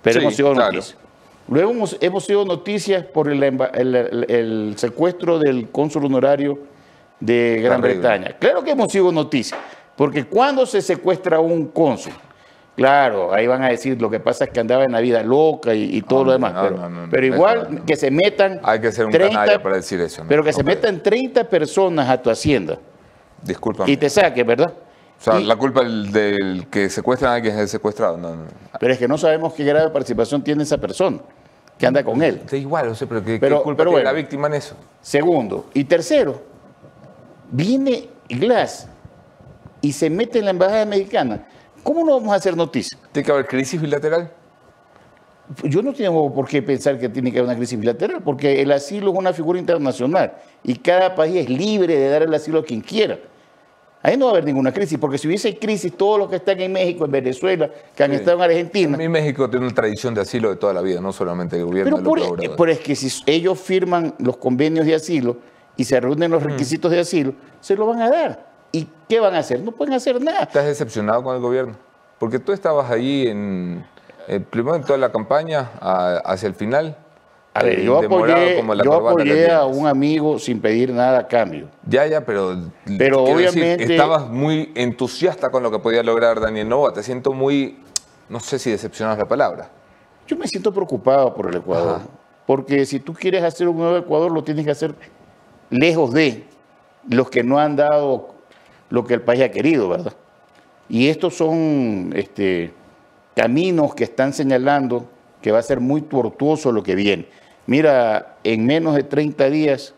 pero Sí, hemos sido claro. noticia. Luego hemos, hemos sido noticias por el, emba- el- el- el secuestro del cónsul honorario de Gran. Bretaña. Claro que hemos sido noticias, porque cuando se secuestra un cónsul, claro, ahí van a decir lo que pasa es que andaba en la vida loca y, y todo lo demás, no, pero, no, no, no, igual no. que se metan Hay que ser un 30 canalla para decir eso. ¿no? pero que se metan 30 personas a tu hacienda Discúlpame. y te saquen, ¿verdad? O sea, Y- la culpa del, del que secuestran a alguien es el secuestrado. No, no. Pero es que no sabemos qué grado de participación tiene esa persona que anda con él. Da igual, o sea, pero ¿qué, culpa pero tiene bueno. la víctima en eso? Segundo. Y tercero, viene Glass y se mete en la embajada mexicana. ¿Cómo no vamos a hacer noticia? ¿Tiene que haber crisis bilateral? Yo no tengo por qué pensar que tiene que haber una crisis bilateral, porque el asilo es una figura internacional y cada país es libre de dar el asilo a quien quiera. Ahí no va a haber ninguna crisis, porque si hubiese crisis, todos los que están en México, en Venezuela, que han Sí. estado en Argentina, A mí México tiene una tradición de asilo de toda la vida, no solamente el gobierno Pero de por, Obrador. pero es que si ellos firman los convenios de asilo y se reúnen los requisitos de asilo, se lo van a dar. ¿Y qué van a hacer? No pueden hacer nada. ¿Estás decepcionado con el gobierno? Porque tú estabas ahí en, eh, primero en toda la campaña, a- hacia el final. A ver, eh, yo apoyé, como la yo apoyé a un amigo sin pedir nada a cambio. Ya, ya, pero. Pero decir, obviamente- estabas muy entusiasta con lo que podía lograr Daniel Nova. Te siento muy. No sé si decepcionado es la palabra. Yo me siento preocupado por el Ecuador, Ajá. porque si tú quieres hacer un nuevo Ecuador, lo tienes que hacer lejos de los que no han dado lo que el país ha querido, ¿verdad? Y estos son este, caminos que están señalando que va a ser muy tortuoso lo que viene. Mira, en menos de 30 días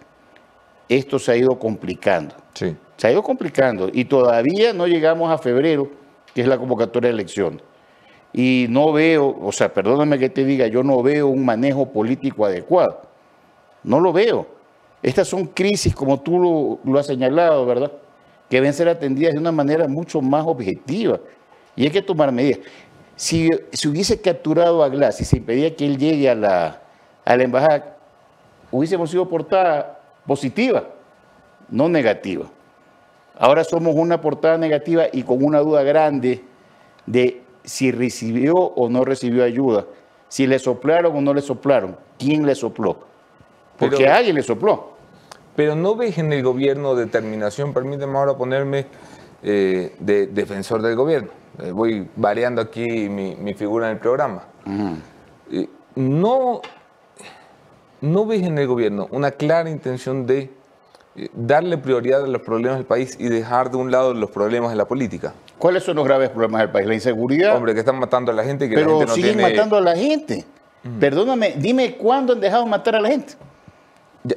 esto se ha ido complicando. Sí. Se ha ido complicando y todavía no llegamos a febrero, que es la convocatoria de elecciones. Y no veo, o sea, perdóname que te diga, yo no veo un manejo político adecuado. No lo veo. Estas son crisis, como tú lo, lo has señalado, ¿verdad? Que deben ser atendidas de una manera mucho más objetiva. Y hay que tomar medidas. Si se hubiese capturado a Glass y se impedía que él llegue a la, a la embajada, hubiésemos sido portada positiva, no negativa. Ahora somos una portada negativa y con una duda grande de si recibió o no recibió ayuda, si le soplaron o no le soplaron, quién le sopló. Porque Pero- alguien le sopló. Pero no ves en el gobierno determinación, permíteme ahora ponerme eh, de defensor del gobierno. Eh, voy variando aquí mi, mi figura en el programa. Eh, no, no ves en el gobierno una clara intención de darle prioridad a los problemas del país y dejar de un lado los problemas de la política. ¿Cuáles son los graves problemas del país? La inseguridad. Hombre, que están matando a la gente que la pero gente no siguen tiene... matando a la gente. Perdóname, dime cuándo han dejado matar a la gente.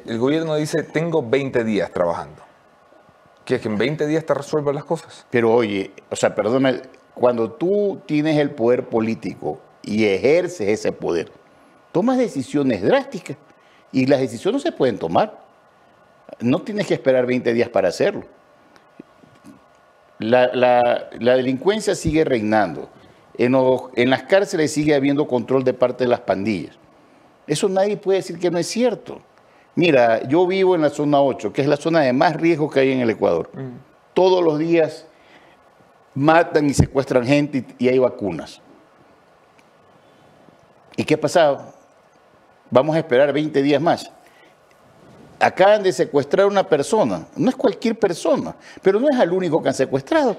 El gobierno dice, tengo 20 días trabajando. ¿Quieres que en 20 días te resuelvan las cosas? Pero oye, o sea, perdóname, cuando tú tienes el poder político y ejerces ese poder, tomas decisiones drásticas y las decisiones se pueden tomar. No tienes que esperar 20 días para hacerlo. La, la- delincuencia sigue reinando. En, en las cárceles sigue habiendo control de parte de las pandillas. Eso nadie puede decir que no es cierto. Mira, yo vivo en la zona 8, que es la zona de más riesgo que hay en el Ecuador. Todos los días matan y secuestran gente y, y hay vacunas. ¿Y qué ha pasado? Vamos a esperar 20 días más. Acaban de secuestrar a una persona. No es cualquier persona, pero no es al único que han secuestrado.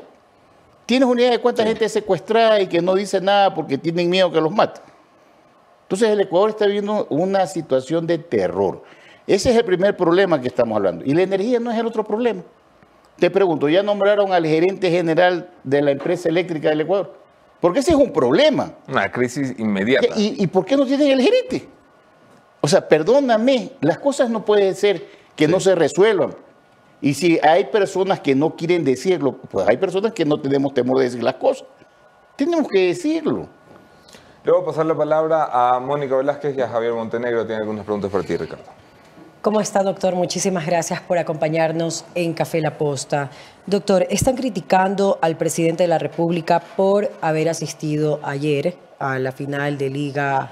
¿Tienes una idea de cuánta gente es secuestrada y que no dice nada porque tienen miedo que los maten? Entonces el Ecuador está viviendo una situación de terror. Ese es el primer problema que estamos hablando. Y la energía no es el otro problema. Te pregunto, ¿ya nombraron al gerente general de la empresa eléctrica del Ecuador? Porque ese es un problema. Una crisis inmediata. ¿Y, y por qué no tienen el gerente? O sea, perdóname, las cosas no pueden ser que no se resuelvan. Y si hay personas que no quieren decirlo, pues hay personas que no tenemos temor de decir las cosas. Tenemos que decirlo. Le voy a pasar la palabra a Mónica Velázquez y a Javier Montenegro. Tiene algunas preguntas para ti, Ricardo. ¿Cómo está, doctor? Muchísimas gracias por acompañarnos en Café La Posta. Doctor, están criticando al presidente de la República por haber asistido ayer a la final de liga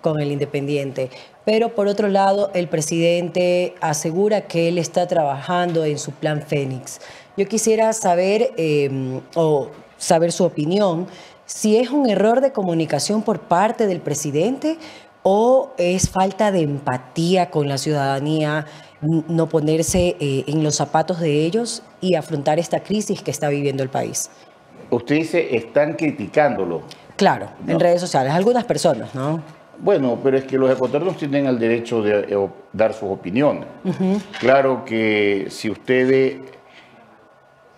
con el Independiente. Pero por otro lado, el presidente asegura que él está trabajando en su plan Fénix. Yo quisiera saber, eh, o saber su opinión, si es un error de comunicación por parte del presidente o es falta de empatía con la ciudadanía, no ponerse eh, en los zapatos de ellos y afrontar esta crisis que está viviendo el país. Usted dice, están criticándolo. Claro, en redes sociales, algunas personas, ¿no? Bueno, pero es que los ecuatorianos tienen el derecho de eh, dar sus opiniones. Claro que si usted ve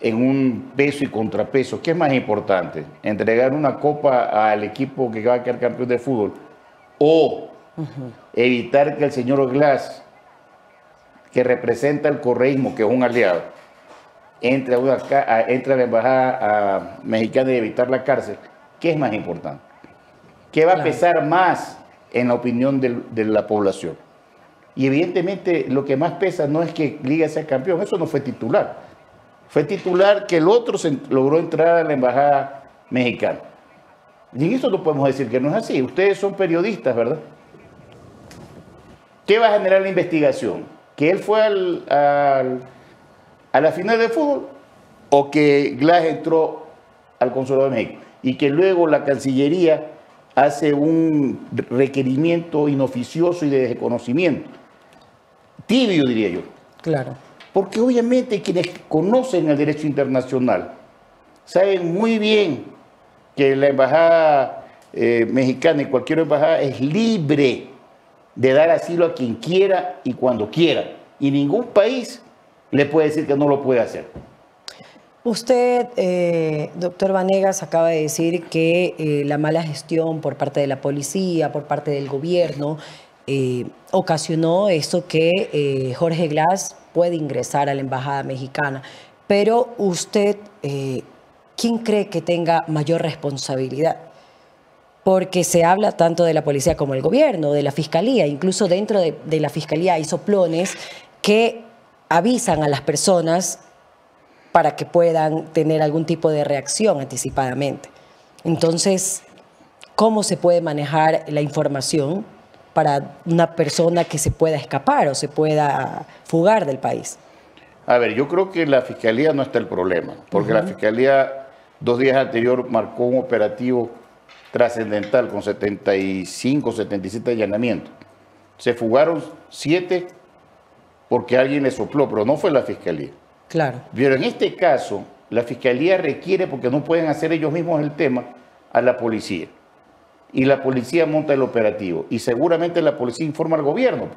en un peso y contrapeso, ¿qué es más importante? ¿Entregar una copa al equipo que va a quedar campeón de fútbol? ¿O evitar que el señor Glass, que representa el correísmo, que es un aliado, entre a, una a- entre a la embajada a- mexicana y evitar la cárcel? ¿Qué es más importante? ¿Qué va a pesar más en la opinión del- de la población? Y evidentemente lo que más pesa no es que Liga sea campeón, eso no fue titular. Fue titular que el otro se logró entrar a la embajada mexicana. Y en eso no podemos decir que no es así. Ustedes son periodistas, ¿verdad? ¿Qué va a generar la investigación? ¿Que él fue al- al- a la final de fútbol o que Glass entró al Consulado de México? Y que luego la Cancillería hace un requerimiento inoficioso y de desconocimiento. Tibio, diría yo. Claro. Porque obviamente quienes conocen el derecho internacional saben muy bien que la embajada eh, mexicana y cualquier embajada es libre de dar asilo a quien quiera y cuando quiera. Y ningún país le puede decir que no lo puede hacer. Usted, eh, doctor Vanegas, acaba de decir que eh, la mala gestión por parte de la policía, por parte del gobierno, ocasionó eso que Jorge Glass puede ingresar a la embajada mexicana. Pero usted, ¿quién cree que tenga mayor responsabilidad? Porque se habla tanto de la policía como del gobierno, de la fiscalía, incluso dentro de, de la fiscalía hay soplones que avisan a las personas para que puedan tener algún tipo de reacción anticipadamente. Entonces, ¿cómo se puede manejar la información para una persona que se pueda escapar o se pueda fugar del país? A ver, yo creo que la fiscalía no está el problema, porque la fiscalía dos días anterior marcó un operativo trascendental con 75, 77 allanamientos. Se fugaron siete porque alguien le sopló, pero no fue la fiscalía. Claro. Pero en este caso, la fiscalía requiere, porque no pueden hacer ellos mismos el tema, a la policía. Y la policía monta el operativo. Y seguramente la policía informa al gobierno.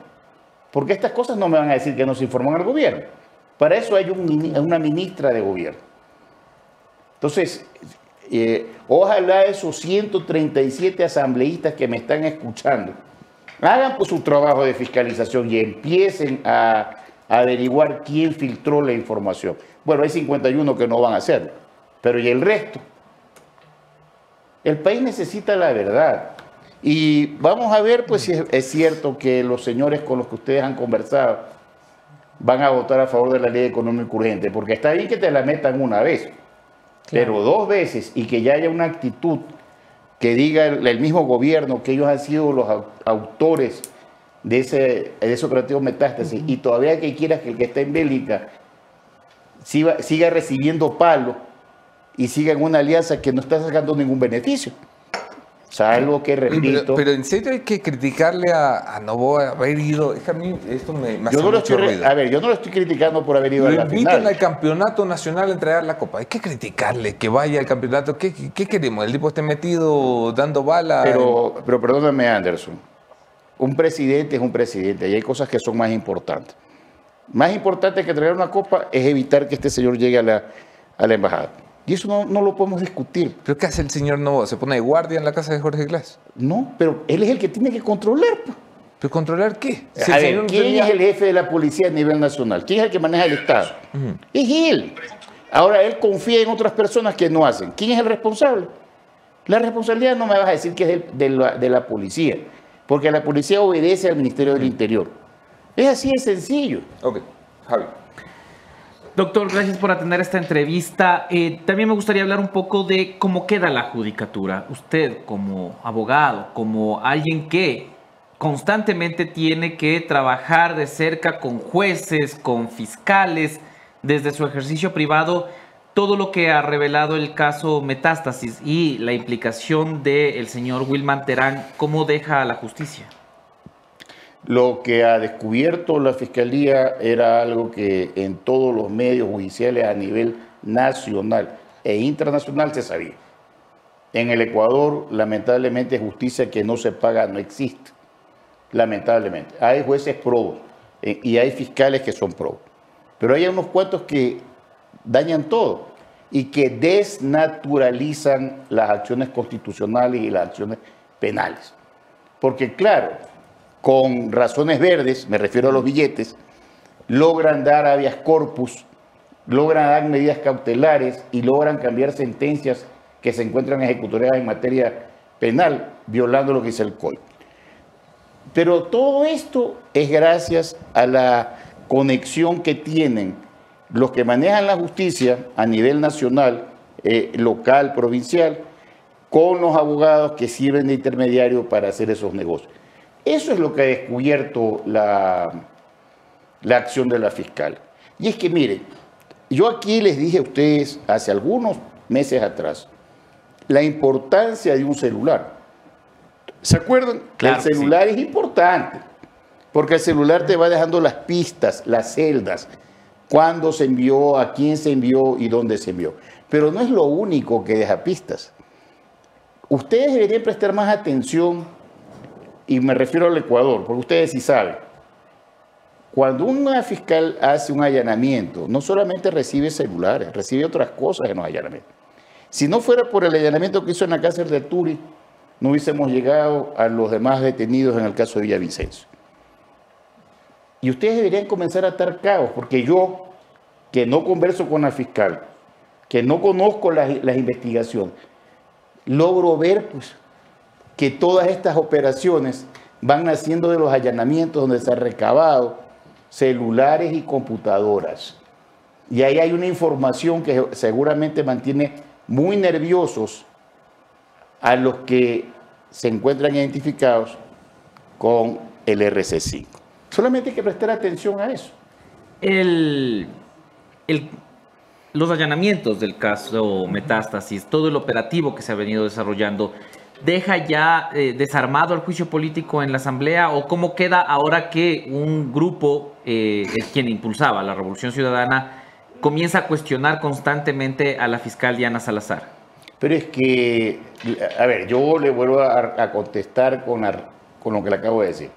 Porque estas cosas no me van a decir que no se informan al gobierno. Para eso hay una ministra de gobierno. Entonces, eh, ojalá esos 137 asambleístas que me están escuchando hagan pues su trabajo de fiscalización y empiecen a averiguar quién filtró la información. Bueno, hay 51 que no van a hacerlo, pero ¿y el resto? El país necesita la verdad. Y vamos a ver pues si es cierto que los señores con los que ustedes han conversado van a votar a favor de la ley económica urgente, porque está bien que te la metan una vez, pero dos veces y que ya haya una actitud que diga el, mismo gobierno que ellos han sido los autores de ese, de operativo metástasis y todavía que quieras que el que está en bélica siga, siga recibiendo palo y siga en una alianza que no está sacando ningún beneficio. O sea, algo que repito. Pero, en serio hay que criticarle a, a Novoa haber ido. Es que a mí esto me, me yo no lo estoy, A ver, yo no lo estoy criticando por haber ido a la invitan al campeonato nacional a entregar la copa. Hay que criticarle que vaya al campeonato. ¿Qué, qué queremos? ¿El tipo esté metido dando bala? Pero, pero perdóname, Anderson un presidente es un presidente y hay cosas que son más importantes. Más importante que traer una copa es evitar que este señor llegue a la, a la embajada. Y eso no, lo podemos discutir. ¿Pero qué hace el señor Novoa? ¿Se pone de guardia en la casa de Jorge Glass? No, pero él es el que tiene que controlar. ¿Pero controlar qué? ¿quién es el jefe de la policía a nivel nacional? ¿Quién es el que maneja el Estado? Es él. Ahora, él confía en otras personas que no hacen. ¿Quién es el responsable? La responsabilidad no me vas a decir que es de, la, de la policía porque la policía obedece al Ministerio del Interior. Es así de sencillo. Ok, Javi. Doctor, gracias por atender esta entrevista. Eh, también me gustaría hablar un poco de cómo queda la judicatura. Usted como abogado, como alguien que constantemente tiene que trabajar de cerca con jueces, con fiscales, desde su ejercicio privado, todo lo que ha revelado el caso Metástasis y la implicación del señor Wilman Terán, ¿cómo deja a la justicia? Lo que ha descubierto la Fiscalía era algo que en todos los medios judiciales a nivel nacional e internacional se sabía. En el Ecuador, lamentablemente, justicia que no se paga no existe. Lamentablemente. Hay jueces probos eh, y hay fiscales que son probos. Pero hay unos cuantos que dañan todo y que desnaturalizan las acciones constitucionales y las acciones penales. Porque claro, con razones verdes, me refiero a los billetes, logran dar habeas corpus, logran dar medidas cautelares y logran cambiar sentencias que se encuentran ejecutoriadas en materia penal, violando lo que dice el COI. Pero todo esto es gracias a la conexión que tienen los que manejan la justicia a nivel nacional, eh, local, provincial, con los abogados que sirven de intermediario para hacer esos negocios. Eso es lo que ha descubierto la, la acción de la fiscal. Y es que, miren, yo aquí les dije a ustedes hace algunos meses atrás la importancia de un celular. ¿Se acuerdan? Claro el sí. celular es importante, porque el celular te va dejando las pistas, las celdas, cuándo se envió, a quién se envió y dónde se envió. Pero no es lo único que deja pistas. Ustedes deberían prestar más atención, y me refiero al Ecuador, porque ustedes sí saben. Cuando una fiscal hace un allanamiento, no solamente recibe celulares, recibe otras cosas en los allanamientos. Si no fuera por el allanamiento que hizo en la cárcel de Turi, no hubiésemos llegado a los demás detenidos en el caso de Villavicencio. Y ustedes deberían comenzar a atar cabos, porque yo, que no converso con la fiscal, que no conozco las investigaciones, logro ver pues, que todas estas operaciones van naciendo de los allanamientos donde se han recabado celulares y computadoras. Y ahí hay una información que seguramente mantiene muy nerviosos a los que se encuentran identificados con el RC5. Solamente hay que prestar atención a eso. El, el- los allanamientos del caso Metástasis, todo el operativo que se ha venido desarrollando, ¿deja ya eh, desarmado el juicio político en la Asamblea o cómo queda ahora que un grupo, eh, quien impulsaba la Revolución Ciudadana, comienza a cuestionar constantemente a la fiscal Diana Salazar? Pero es que, a ver, yo le vuelvo a, contestar con, con lo que le acabo de decir.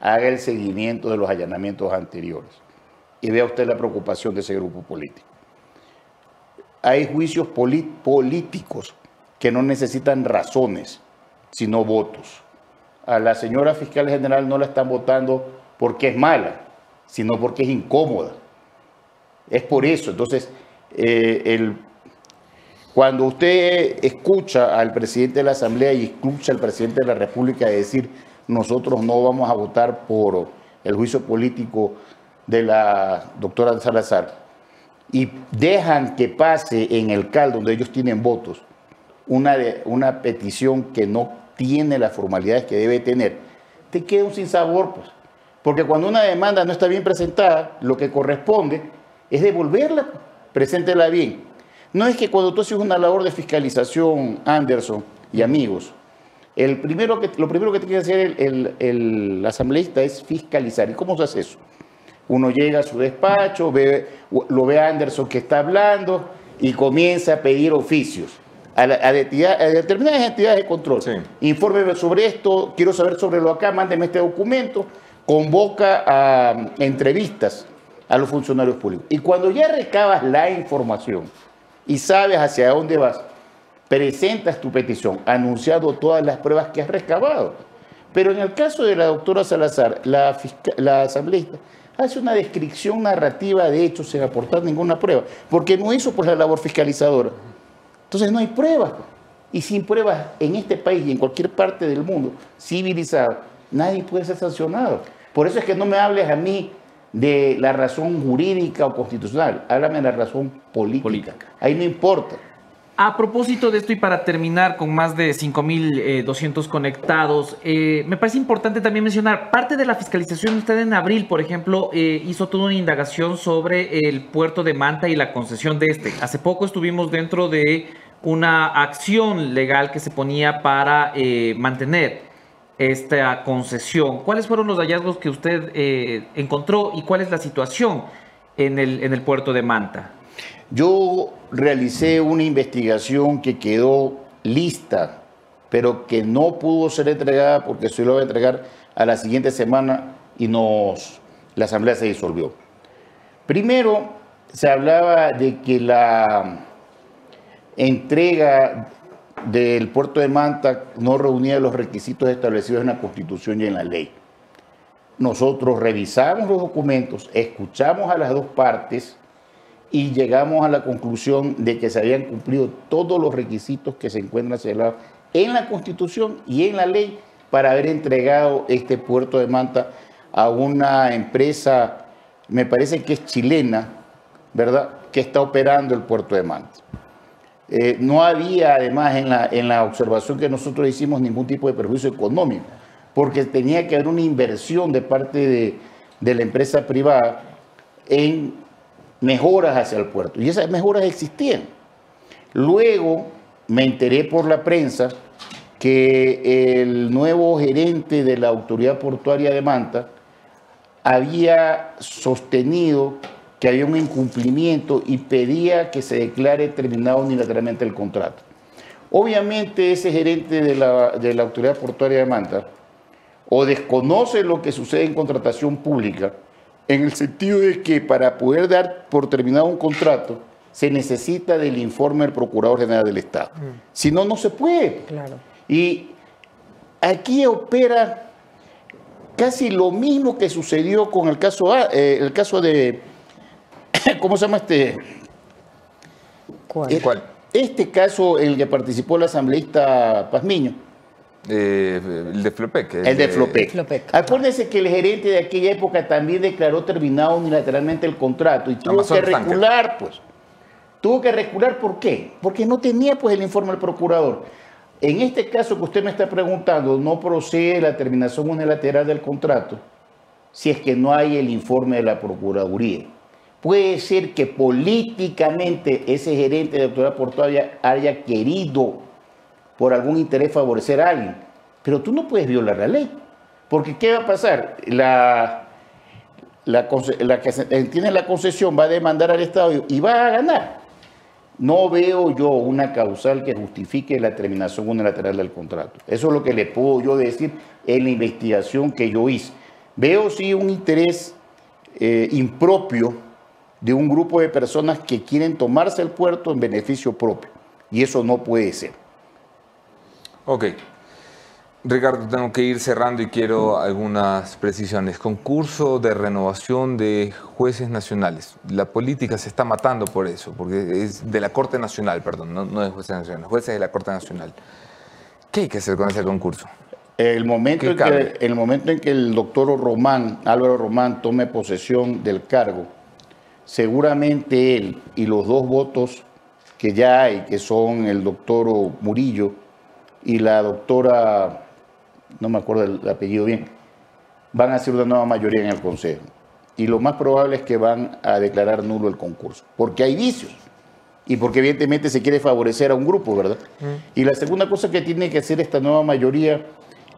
Haga el seguimiento de los allanamientos anteriores y vea usted la preocupación de ese grupo político. Hay juicios políticos que no necesitan razones, sino votos. A la señora fiscal general no la están votando porque es mala, sino porque es incómoda. Es por eso. Entonces, eh, el cuando usted escucha al presidente de la Asamblea y escucha al presidente de la República decir nosotros no vamos a votar por el juicio político de la doctora Salazar y dejan que pase en el CAL donde ellos tienen votos una, una petición que no tiene las formalidades que debe tener, te queda un sinsabor, pues. Porque cuando una demanda no está bien presentada, lo que corresponde es devolverla, pues. preséntela bien. No es que cuando tú haces una labor de fiscalización, Anderson y amigos, el primero que, lo primero que tiene que hacer el, el- asambleísta es fiscalizar. ¿Y cómo se hace eso? Uno llega a su despacho, ve, lo ve a Anderson que está hablando y comienza a pedir oficios a, la- a detida- a determinadas entidades de control. Sí. Infórmeme sobre esto, quiero saber sobre lo acá, mándeme este documento, convoca a mm, entrevistas a los funcionarios públicos. Y cuando ya recabas la información y sabes hacia dónde vas, presentas tu petición, anunciando todas las pruebas que has recabado. Pero en el caso de la doctora Salazar, la, la asambleísta hace una descripción narrativa de hechos sin aportar ninguna prueba, porque no hizo por la labor fiscalizadora. Entonces no hay pruebas. Y sin pruebas en este país y en cualquier parte del mundo civilizado, nadie puede ser sancionado. Por eso es que no me hables a mí de la razón jurídica o constitucional, háblame de la razón política. Política. Ahí no importa. A propósito de esto y para terminar con más de 5.200 conectados, eh, me parece importante también mencionar, parte de la fiscalización, usted en abril, por ejemplo, eh, hizo toda una indagación sobre el puerto de Manta y la concesión de este. Hace poco estuvimos dentro de una acción legal que se ponía para eh, mantener esta concesión. ¿Cuáles fueron los hallazgos que usted eh, encontró y cuál es la situación en el puerto de Manta? Yo realicé una investigación que quedó lista, pero que no pudo ser entregada porque se lo iba a entregar a la siguiente semana y nos, la asamblea se disolvió. Primero, se hablaba de que la entrega del puerto de Manta no reunía los requisitos establecidos en la Constitución y en la ley. Nosotros revisamos los documentos, escuchamos a las dos partes y llegamos a la conclusión de que se habían cumplido todos los requisitos que se encuentran señalados en la Constitución y en la ley para haber entregado este puerto de Manta a una empresa, me parece que es chilena, ¿verdad?, que está operando el puerto de Manta. Eh, no había además en la, en la observación que nosotros hicimos ningún tipo de perjuicio económico, porque tenía que haber una inversión de parte de, de la empresa privada en mejoras hacia el puerto. Y esas mejoras existían. Luego me enteré por la prensa que el nuevo gerente de la Autoridad Portuaria de Manta había sostenido que había un incumplimiento y pedía que se declare terminado unilateralmente el contrato. Obviamente ese gerente de la, de la Autoridad Portuaria de Manta o desconoce lo que sucede en contratación pública, en el sentido de que para poder dar por terminado un contrato se necesita del informe del Procurador General del Estado. Si no, no se puede. Claro. Y aquí opera casi lo mismo que sucedió con el caso, A- eh, el caso de, ¿cómo se llama este? ¿Cuál? Eh, ¿Cuál? Este caso en el que participó el asambleísta Pazmiño, Eh, el de Flopec. el de Flopec. Flopec. Acuérdense que el gerente de aquella época también declaró terminado unilateralmente el contrato y tuvo Amazon que Tanker. recular, pues. Tuvo que recular, ¿por qué? Porque no tenía pues el informe del procurador. En este caso que usted me está preguntando, no procede la terminación unilateral del contrato si es que no hay el informe de la Procuraduría. Puede ser que políticamente ese gerente de autoridad portuaria haya querido por algún interés favorecer a alguien, pero tú no puedes violar la ley. Porque ¿qué va a pasar? La, que eh, tiene la concesión va a demandar al Estado y, y va a ganar. No veo yo una causal que justifique la terminación unilateral del contrato. Eso es lo que le puedo yo decir en la investigación que yo hice. Veo sí un interés eh, impropio de un grupo de personas que quieren tomarse el puerto en beneficio propio. Y eso no puede ser. Ok. Ricardo, tengo que ir cerrando y quiero algunas precisiones. Concurso de renovación de jueces nacionales. La política se está matando por eso, porque es de la Corte Nacional, perdón, no, no de jueces nacionales, jueces de la Corte Nacional. ¿Qué hay que hacer con ese concurso? El momento, ¿Qué en que, el momento en que el doctor Román, Álvaro Román, tome posesión del cargo, seguramente él y los dos votos que ya hay, que son el doctor Murillo y la doctora, no me acuerdo el apellido bien, van a hacer una nueva mayoría en el Consejo. Y lo más probable es que van a declarar nulo el concurso, porque hay vicios y porque evidentemente se quiere favorecer a un grupo, ¿verdad? Y la segunda cosa que tiene que hacer esta nueva mayoría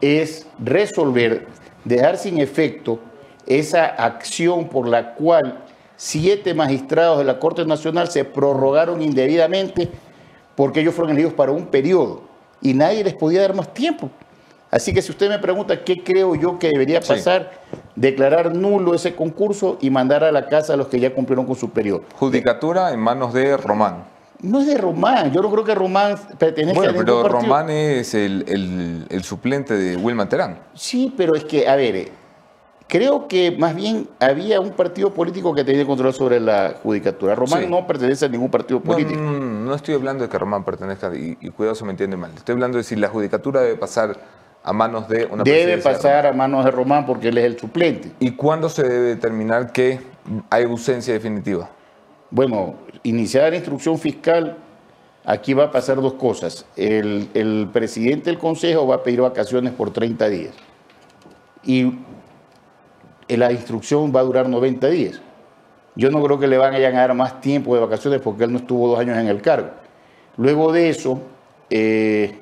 es resolver, dejar sin efecto esa acción por la cual siete magistrados de la Corte Nacional se prorrogaron indebidamente porque ellos fueron elegidos para un periodo y nadie les podía dar más tiempo. Así que si usted me pregunta qué creo yo que debería Sí. pasar, declarar nulo ese concurso y mandar a la casa a los que ya cumplieron con su periodo. Judicatura en manos de Román. No es de Román, yo no creo que Román pertenezca Bueno, a ningún pero partido. Román es el, el- el suplente de Wilman Terán. Sí, pero es que, a ver, eh, creo que más bien había un partido político que tenía control sobre la judicatura. Román Sí. no pertenece a ningún partido político. no, no, no estoy hablando de que Román pertenezca, y, y cuidado se me entiende mal. Estoy hablando de si la judicatura debe pasar a manos de una Debe de pasar a manos de Román porque él es el suplente. ¿Y cuándo se debe determinar que hay ausencia definitiva? Bueno, iniciada la instrucción fiscal, aquí va a pasar dos cosas. El, el presidente del consejo va a pedir vacaciones por 30 días. Y la instrucción va a durar 90 días. Yo no creo que le van a dar más tiempo de vacaciones porque él no estuvo dos años en el cargo. Luego de eso, eh,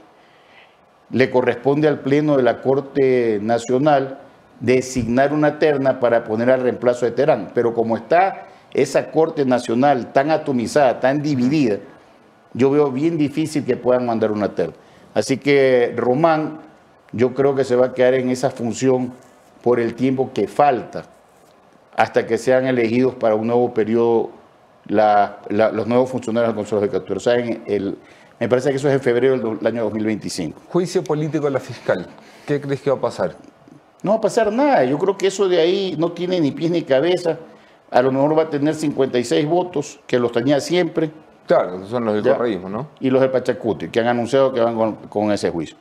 le corresponde al Pleno de la Corte Nacional designar una terna para poner al reemplazo de Terán. Pero como está esa Corte Nacional tan atomizada, tan dividida, yo veo bien difícil que puedan mandar una terna. Así que Román, yo creo que se va a quedar en esa función por el tiempo que falta hasta que sean elegidos para un nuevo periodo la- la- los nuevos funcionarios del Consejo de Captura. O sea, en el, me parece que eso es en febrero del del año 2025. Juicio político a la fiscal. ¿Qué crees que va a pasar? No va a pasar nada. Yo creo que eso de ahí no tiene ni pies ni cabeza. A lo mejor va a tener 56 votos, que los tenía siempre, Claro, son los del Ya. correísmo, ¿no? y los de Pachacuti, que han anunciado que van con, con ese juicio.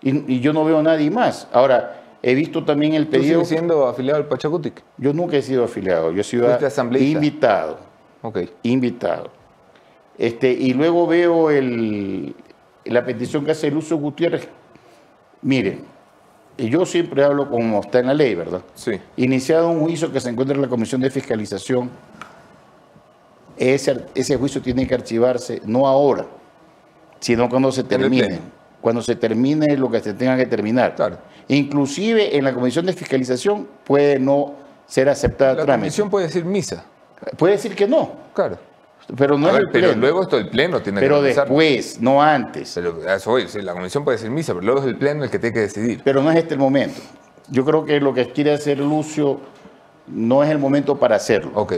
Y, y yo no veo a nadie más. Ahora, he visto también el ¿Tú pedido. sigues siendo afiliado al Pachacutic? Yo nunca he sido afiliado, yo he sido invitado. Ok. invitado. Este, y luego veo el, la petición que hace Lucio Gutiérrez. Miren, yo siempre hablo como está en la ley, ¿verdad? Sí. Iniciado un juicio que se encuentra en la Comisión de Fiscalización, ese, ese juicio tiene que archivarse no ahora, sino cuando se termine. Cuando se termine lo que se tenga que terminar. Claro. Inclusive en la comisión de fiscalización puede no ser aceptada La trámite. comisión puede decir misa. Puede decir que no, Claro. pero no A es ver, el pero pleno. luego esto el pleno tiene pero que revisar. después, no antes. Pero eso sí, la comisión puede decir misa, pero luego es el pleno el que tiene que decidir. Pero no es este el momento. Yo creo que lo que quiere hacer Lucio no es el momento para hacerlo. Ok.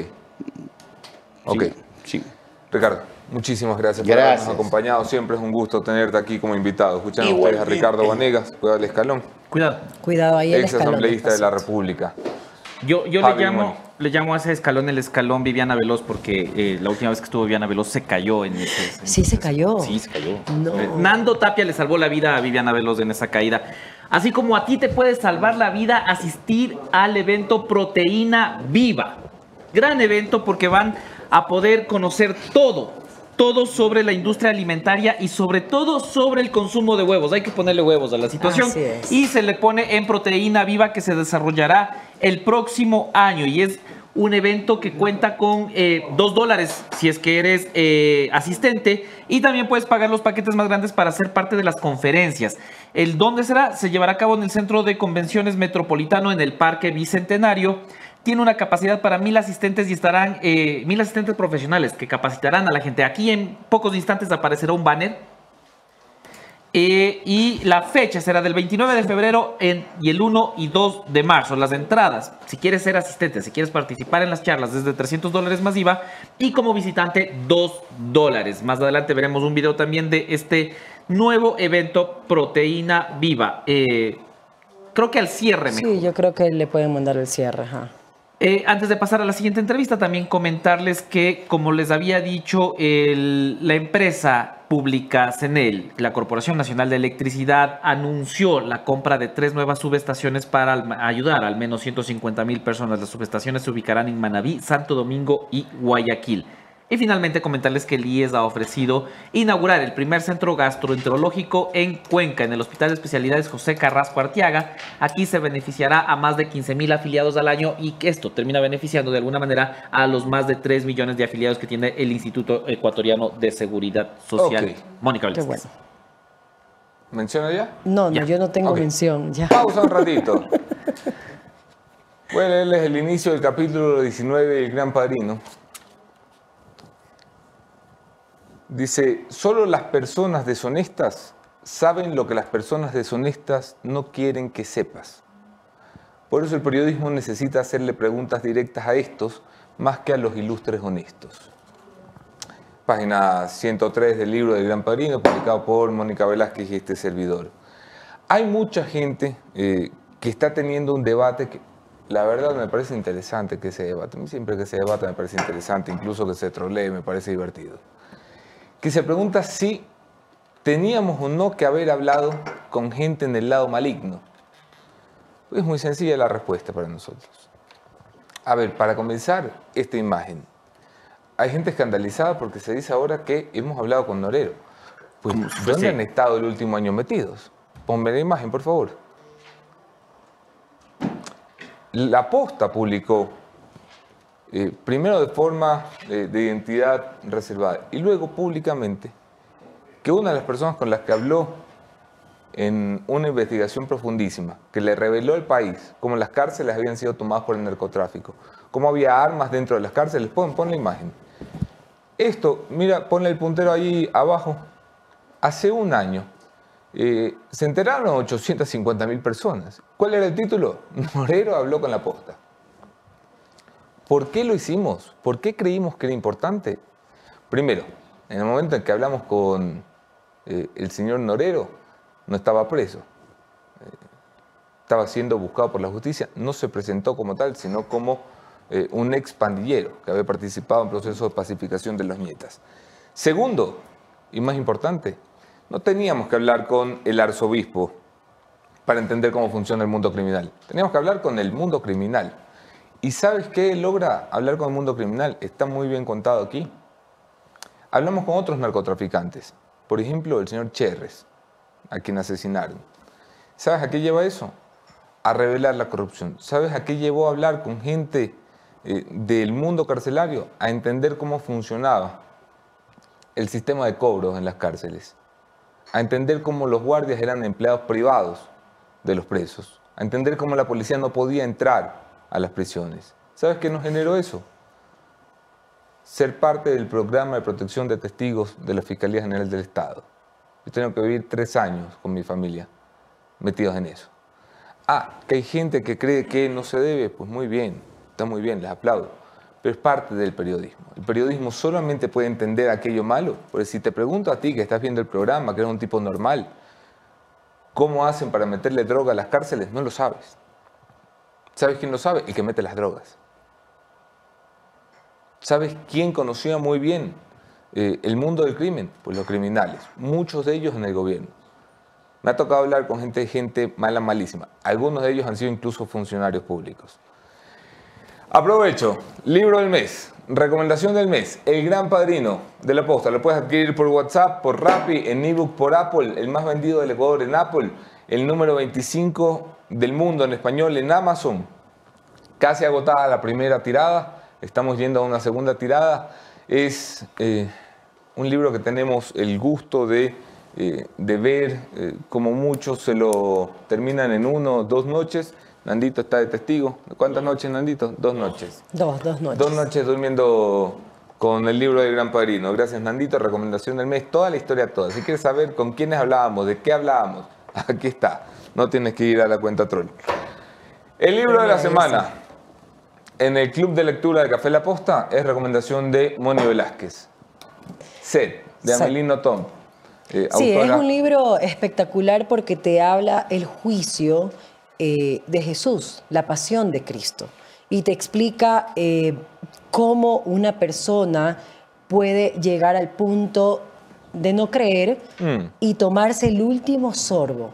Ok. Sí, sí. Ricardo, muchísimas gracias por habernos acompañado. Siempre es un gusto tenerte aquí como invitado. Escuchan ustedes a. Ricardo Vanegas, cuidado del escalón, Cuidado. Cuidado ahí el ex asambleísta de la. República. Yo, yo le, llamo, le llamo a ese escalón el escalón Viviana Veloz porque eh, la última vez que estuvo Viviana Veloz se cayó en ese. en Sí, se cayó. Sí, se cayó. No. Eh, Nando Tapia le salvó la vida a Viviana Veloz en esa caída. Así como a ti te puede salvar la vida asistir al evento Proteína Viva. Gran evento porque van a poder conocer todo, todo sobre la industria alimentaria y sobre todo sobre el consumo de huevos. Hay que ponerle huevos a la situación. Y se le pone en Proteína Viva que se desarrollará el próximo año y es un evento que cuenta con eh, dos dólares si es que eres eh, asistente y también puedes pagar los paquetes más grandes para ser parte de las conferencias. El dónde será se llevará a cabo en el Centro de Convenciones Metropolitano en el Parque Bicentenario. Tiene una capacidad para mil asistentes y estarán eh, mil asistentes profesionales que capacitarán a la gente. Aquí en pocos instantes aparecerá un banner eh, y la fecha será del 29 de febrero en- y el 1 y 2 de marzo. Las entradas, si quieres ser asistente, si quieres participar en las charlas, desde 300 dólares más IVA y como visitante 2 dólares. Más adelante veremos un video también de este nuevo evento Proteína Viva. Eh, creo que al cierre mejor. Sí, yo creo que le pueden mandar el cierre. Ajá. Eh, antes de pasar a la siguiente entrevista, también comentarles que, como les había dicho, el- la empresa pública CENEL, la Corporación Nacional de Electricidad, anunció la compra de tres nuevas subestaciones para ayudar al menos 150 mil personas. Las subestaciones se ubicarán en Manabí, Santo Domingo y Guayaquil. Y finalmente comentarles que el IES ha ofrecido inaugurar el primer centro gastroenterológico en Cuenca, en el Hospital de Especialidades José Carrasco Artiaga. Aquí se beneficiará a más de 15 mil afiliados al año y que esto termina beneficiando de alguna manera a los más de 3 millones de afiliados que tiene el Instituto Ecuatoriano de Seguridad Social. Mónica Qué Velázquez. bueno. ¿Menciona ya? No, no, Ya. yo no tengo mención. Ya. Pausa un ratito. Voy a leerles el inicio del capítulo 19 del Gran Padrino. Dice, solo las personas deshonestas saben lo que las personas deshonestas no quieren que sepas. Por eso el periodismo necesita hacerle preguntas directas a estos más que a los ilustres honestos. Página 103 del libro del Gran Padrino, publicado por Mónica Velázquez y este servidor. Hay mucha gente eh, que está teniendo un debate que la verdad me parece interesante que se debate. A mí siempre que se debate me parece interesante, incluso que se trolee me parece divertido. Que se pregunta si teníamos o no que haber hablado con gente en el lado maligno. Es muy sencilla la respuesta para nosotros. A ver, para comenzar, esta imagen. Hay gente escandalizada porque se dice ahora que hemos hablado con Norero. Pues, ¿dónde han estado el último año metidos? Ponme la imagen, por favor. La Posta publicó, eh, primero de forma eh, de identidad reservada y luego públicamente, que una de las personas con las que habló en una investigación profundísima que le reveló al país cómo las cárceles habían sido tomadas por el narcotráfico, cómo había armas dentro de las cárceles, pon, pon la imagen. Esto, mira, ponle el puntero ahí abajo. Hace un año eh, se enteraron 850 mil personas. ¿Cuál era el título? Norero habló con la posta. ¿Por qué lo hicimos? ¿Por qué creímos que era importante? Primero, en el momento en que hablamos con eh, el señor Norero, no estaba preso. Eh, estaba siendo buscado por la justicia. No se presentó como tal, sino como eh, un ex pandillero que había participado en procesos de pacificación de los nietas. Segundo, y más importante, no teníamos que hablar con el arzobispo para entender cómo funciona el mundo criminal. Teníamos que hablar con el mundo criminal. ¿Y sabes qué logra hablar con el mundo criminal? Está muy bien contado aquí. Hablamos con otros narcotraficantes. Por ejemplo, el señor Cherres, a quien asesinaron. ¿Sabes a qué lleva eso? A revelar la corrupción. ¿Sabes a qué llevó a hablar con gente eh, del mundo carcelario? A entender cómo funcionaba el sistema de cobros en las cárceles. a entender cómo los guardias eran empleados privados de los presos, a entender cómo la policía no podía entrar a las prisiones. ¿Sabes qué nos generó eso? Ser parte del programa de protección de testigos de la Fiscalía General del Estado. Yo tengo que vivir tres años con mi familia metidos en eso. Ah, que hay gente que cree que no se debe, pues muy bien, está muy bien, les aplaudo, pero es parte del periodismo. El periodismo solamente puede entender aquello malo, porque si te pregunto a ti que estás viendo el programa, que eres un tipo normal, ¿cómo hacen para meterle droga a las cárceles? No lo sabes. ¿Sabes quién lo sabe? El que mete las drogas. ¿Sabes quién conocía muy bien eh, el mundo del crimen? Pues los criminales, muchos de ellos en el gobierno. Me ha tocado hablar con gente, gente mala, malísima. Algunos de ellos han sido incluso funcionarios públicos. Aprovecho, libro del mes, recomendación del mes, El Gran Padrino de la Posta. Lo puedes adquirir por WhatsApp, por Rappi, en ebook por Apple, el más vendido del Ecuador en Apple, el número 25 del mundo en español en Amazon. Casi agotada la primera tirada, estamos yendo a una segunda tirada. Es eh, un libro que tenemos el gusto de eh, de ver eh, como muchos se lo terminan en uno o dos noches. Nandito está de testigo. ¿Cuántas noches, Nandito? Dos noches. Dos, dos noches. Dos noches durmiendo con el libro del Gran Padrino. Gracias, Nandito. Recomendación del mes. Toda la historia, toda. Si quieres saber con quiénes hablábamos, de qué hablábamos, aquí está. No tienes que ir a la cuenta troll. El libro de la semana en el Club de Lectura de Café La Posta es recomendación de Moni Velázquez. Set, de Amelino Tom. Eh, sí, es un libro espectacular porque te habla el juicio eh, de Jesús, la pasión de Cristo, y te explica eh, cómo una persona puede llegar al punto de no creer mm. y tomarse el último sorbo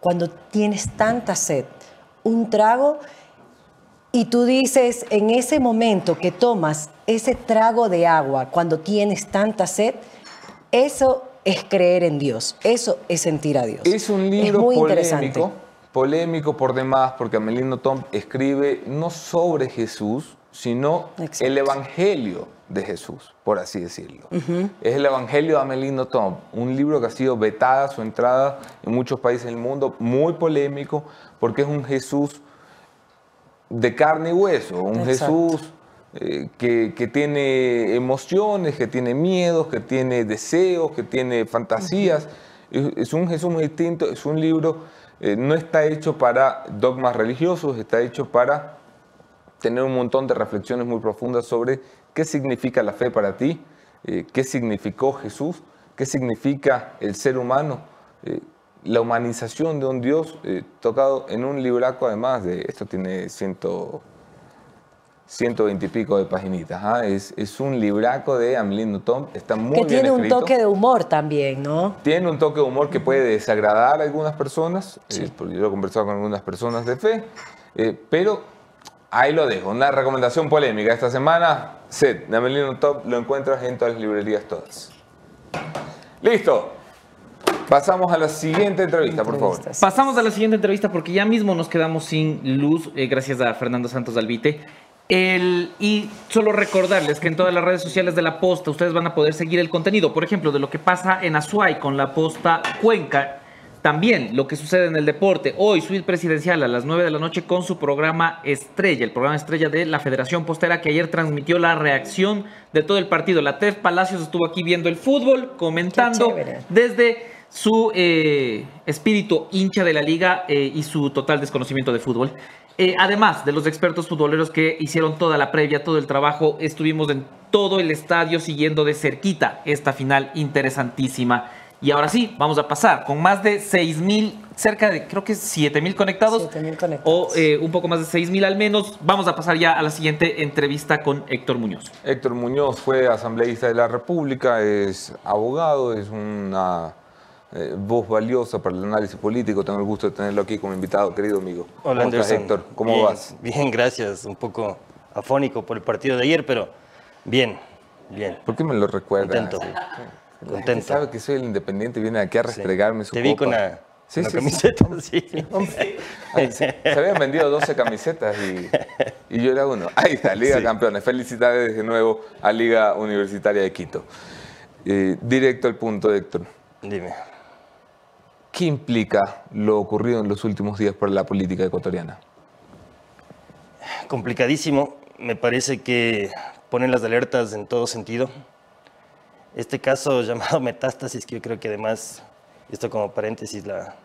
cuando tienes tanta sed, un trago, y tú dices, en ese momento que tomas ese trago de agua, cuando tienes tanta sed, eso es creer en Dios. Eso es sentir a Dios. Es un libro muy polémico, polémico por demás, porque Amelino Tom escribe no sobre Jesús, sino el Evangelio de Jesús, por así decirlo. Es el Evangelio de Amelino Tom, un libro que ha sido vetada su entrada en muchos países del mundo, muy polémico, porque es un Jesús de carne y hueso, un Jesús eh, que, tiene emociones, que tiene miedos, que tiene deseos, que tiene fantasías. es, un Jesús muy distinto, es un libro, eh, no está hecho para dogmas religiosos, está hecho para tener un montón de reflexiones muy profundas sobre qué significa la fe para ti, eh, qué significó Jesús, qué significa el ser humano, la humanización de un Dios tocado en un libraco además de, esto tiene ciento 120 y pico de paginitas. ¿ah? Es, es, un libraco de Amelino Tom. Está muy que tiene un toque de humor también, ¿no? Tiene un toque de humor que puede desagradar a algunas personas. Sí. Eh, yo he conversado con algunas personas de fe. Eh, pero ahí lo dejo. Una recomendación polémica esta semana. Set de Amelino Tom lo encuentras en todas las librerías todas. Listo. Pasamos a la siguiente entrevista, por favor. Pasamos a la siguiente entrevista porque ya mismo nos quedamos sin luz, eh, gracias a Fernando Santos Albite. El, y solo recordarles que en todas las redes sociales de la posta ustedes van a poder seguir el contenido, por ejemplo, de lo que pasa en Azuay con la posta Cuenca. También lo que sucede en el deporte. Hoy, suite presidencial a las 9 de la noche con su programa Estrella, el programa Estrella de la Federación Postera que ayer transmitió la reacción de todo el partido. La Tef Palacios estuvo aquí viendo el fútbol, comentando desde su eh, espíritu hincha de la liga eh, y su total desconocimiento de fútbol. Eh, además de los expertos futboleros que hicieron toda la previa, todo el trabajo, estuvimos en todo el estadio siguiendo de cerquita esta final interesantísima. Y ahora sí, vamos a pasar con más de 6 mil, cerca de creo que 7 mil conectados, conectados. O eh, un poco más de 6 mil al menos. Vamos a pasar ya a la siguiente entrevista con Héctor Muñoz. Héctor Muñoz fue asambleísta de la República, es abogado, es una eh, voz valiosa para el análisis político. Tengo el gusto de tenerlo aquí como invitado, querido amigo. Hola, ¿Cómo Héctor? ¿Cómo vas? Bien, gracias. Un poco afónico por el partido de ayer, pero bien, bien. ¿Por qué me lo recuerdas? Contento. Sabe que soy el independiente, viene aquí a restregarme su Te vi con la, sí, camiseta, sí. se habían vendido 12 camisetas y, yo era uno. Ahí está, Liga Campeones. Felicidades de nuevo a Liga Universitaria de Quito. Eh, directo al punto, Héctor. Dime. ¿Qué implica lo ocurrido en los últimos días para la política ecuatoriana? Complicadísimo. Me parece que ponen las alertas en todo sentido. Este caso llamado metástasis, que yo creo que además, esto como paréntesis, la,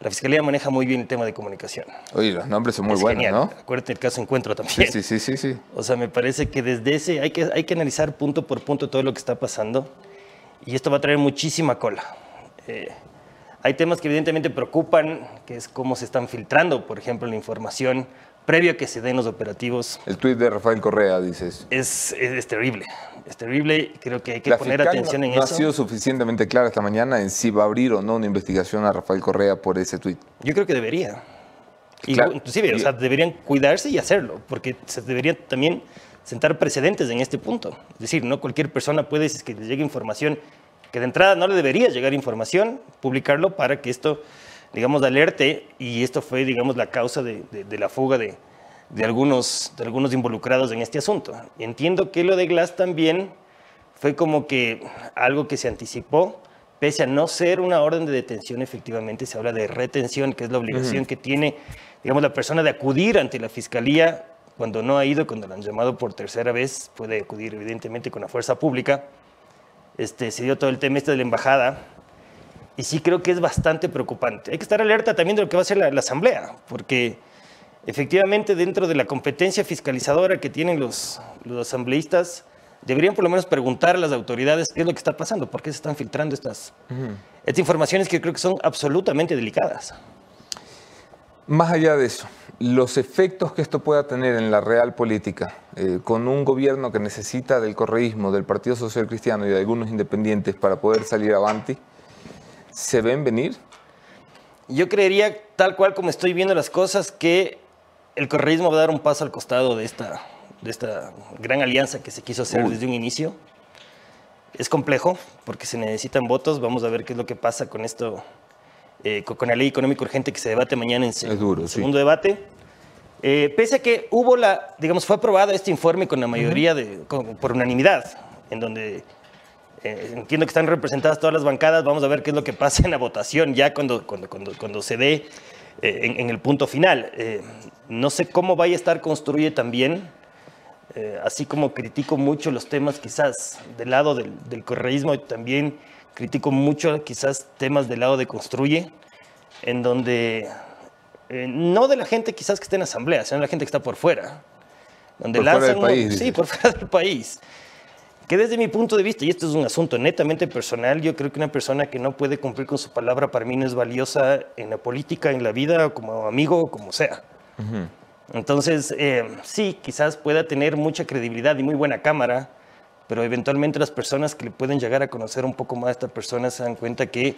la Fiscalía maneja muy bien el tema de comunicación. Oye, los nombres son muy Es buenos, genial. ¿no? Acuérdate el caso Encuentro también. Sí, sí, sí, sí, sí. O sea, me parece que desde ese hay que, hay que analizar punto por punto todo lo que está pasando y esto va a traer muchísima cola. Eh, hay temas que evidentemente preocupan, que es cómo se están filtrando, por ejemplo, la información previo a que se den los operativos. El tuit de Rafael Correa, dices. Es, es, es terrible, es terrible. Creo que hay que La poner atención no, en no eso. ha sido suficientemente clara esta mañana en si va a abrir o no una investigación a Rafael Correa por ese tuit. Yo creo que debería. Y, Claro. Inclusive, o sea, deberían cuidarse y hacerlo, porque se deberían también sentar precedentes en este punto. Es decir, no cualquier persona puede, si es que le llegue información, que de entrada no le debería llegar información, publicarlo para que esto, digamos, alerte, y esto fue, digamos, la causa de, de- de la fuga de, de algunos, de algunos involucrados en este asunto. Entiendo que lo de Glass también fue como que algo que se anticipó, pese a no ser una orden de detención, efectivamente se habla de retención, que es la obligación que tiene, digamos, la persona de acudir ante la fiscalía cuando no ha ido, cuando la han llamado por tercera vez, puede acudir evidentemente con la fuerza pública. Este, se dio todo el tema este de la embajada y sí creo que es bastante preocupante. Hay que estar alerta también de lo que va a hacer la, la asamblea, porque efectivamente dentro de la competencia fiscalizadora que tienen los, los asambleístas, deberían por lo menos preguntar a las autoridades qué es lo que está pasando, por qué se están filtrando estas, estas informaciones que creo que son absolutamente delicadas. Más allá de eso, los efectos que esto pueda tener en la real política, eh, con un gobierno que necesita del correísmo, del Partido Social Cristiano y de algunos independientes para poder salir avanti, ¿se ven venir? Yo creería, tal cual como estoy viendo las cosas, que el correísmo va a dar un paso al costado de esta, de esta gran alianza que se quiso hacer Uy. desde un inicio. Es complejo porque se necesitan votos. Vamos a ver qué es lo que pasa con esto, eh, con, la ley económica urgente que se debate mañana en sí. segundo debate. Eh, pese a que hubo la, digamos, fue aprobado este informe con la mayoría de, con- por unanimidad, en donde eh, entiendo que están representadas todas las bancadas. Vamos a ver qué es lo que pasa en la votación ya cuando, cuando, cuando, cuando se dé eh, en, en el punto final. Eh, no sé cómo vaya a estar construye también. eh, así como critico mucho los temas quizás del lado del, del correísmo, también critico mucho quizás temas del lado de construye, en donde eh, no de la gente quizás que esté en asamblea, sino de la gente que está por fuera. Donde Por fuera lanzan del país, sí, por fuera del país. Que desde mi punto de vista, y esto es un asunto netamente personal, yo creo que una persona que no puede cumplir con su palabra para mí no es valiosa en la política, en la vida, como amigo, como sea. Entonces, eh, sí, quizás pueda tener mucha credibilidad y muy buena cámara, pero eventualmente las personas que le pueden llegar a conocer un poco más a esta persona se dan cuenta que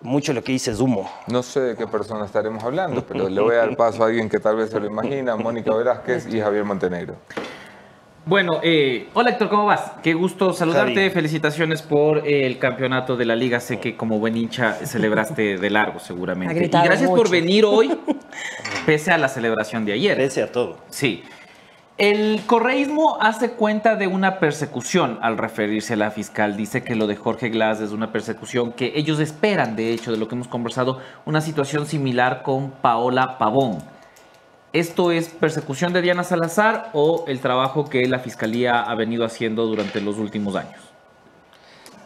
mucho de lo que dice es humo. No sé de qué persona estaremos hablando, pero le voy a dar paso a alguien que tal vez se lo imagina, Mónica Velázquez y Javier Montenegro. Bueno, eh, hola Héctor, ¿cómo vas? Qué gusto saludarte. Javi. Felicitaciones por eh, el campeonato de la liga. Sé que como buen hincha celebraste de largo seguramente. Y gracias por venir hoy, pese a la celebración de ayer. Pese a todo. Sí. El correísmo hace cuenta de una persecución al referirse a la fiscal. Dice que lo de Jorge Glass es una persecución que ellos esperan, de hecho, de lo que hemos conversado, una situación similar con Paola Pavón. ¿Esto es persecución de Diana Salazar o el trabajo que la fiscalía ha venido haciendo durante los últimos años?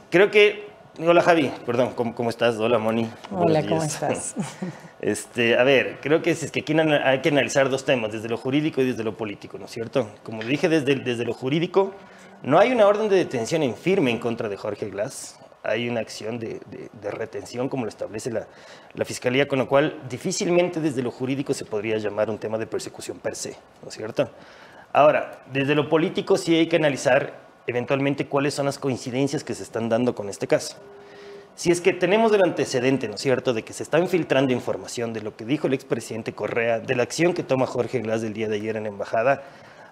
Creo que. Hola Javi, perdón, ¿cómo, cómo estás? Hola Moni. Hola, ¿cómo estás? Este, a ver, creo que es, es que aquí hay que analizar dos temas, desde lo jurídico y desde lo político, ¿no es cierto? Como dije, desde, desde lo jurídico, no hay una orden de detención en firme en contra de Jorge Glass. Hay una acción de, retención, como lo establece la, Fiscalía, con lo cual difícilmente desde lo jurídico se podría llamar un tema de persecución per se, ¿no es cierto? Ahora, desde lo político sí hay que analizar eventualmente cuáles son las coincidencias que se están dando con este caso. Si es que tenemos el antecedente, ¿no es cierto?, de que se está infiltrando información de lo que dijo el expresidente Correa, de la acción que toma Jorge Glass del día de ayer en embajada,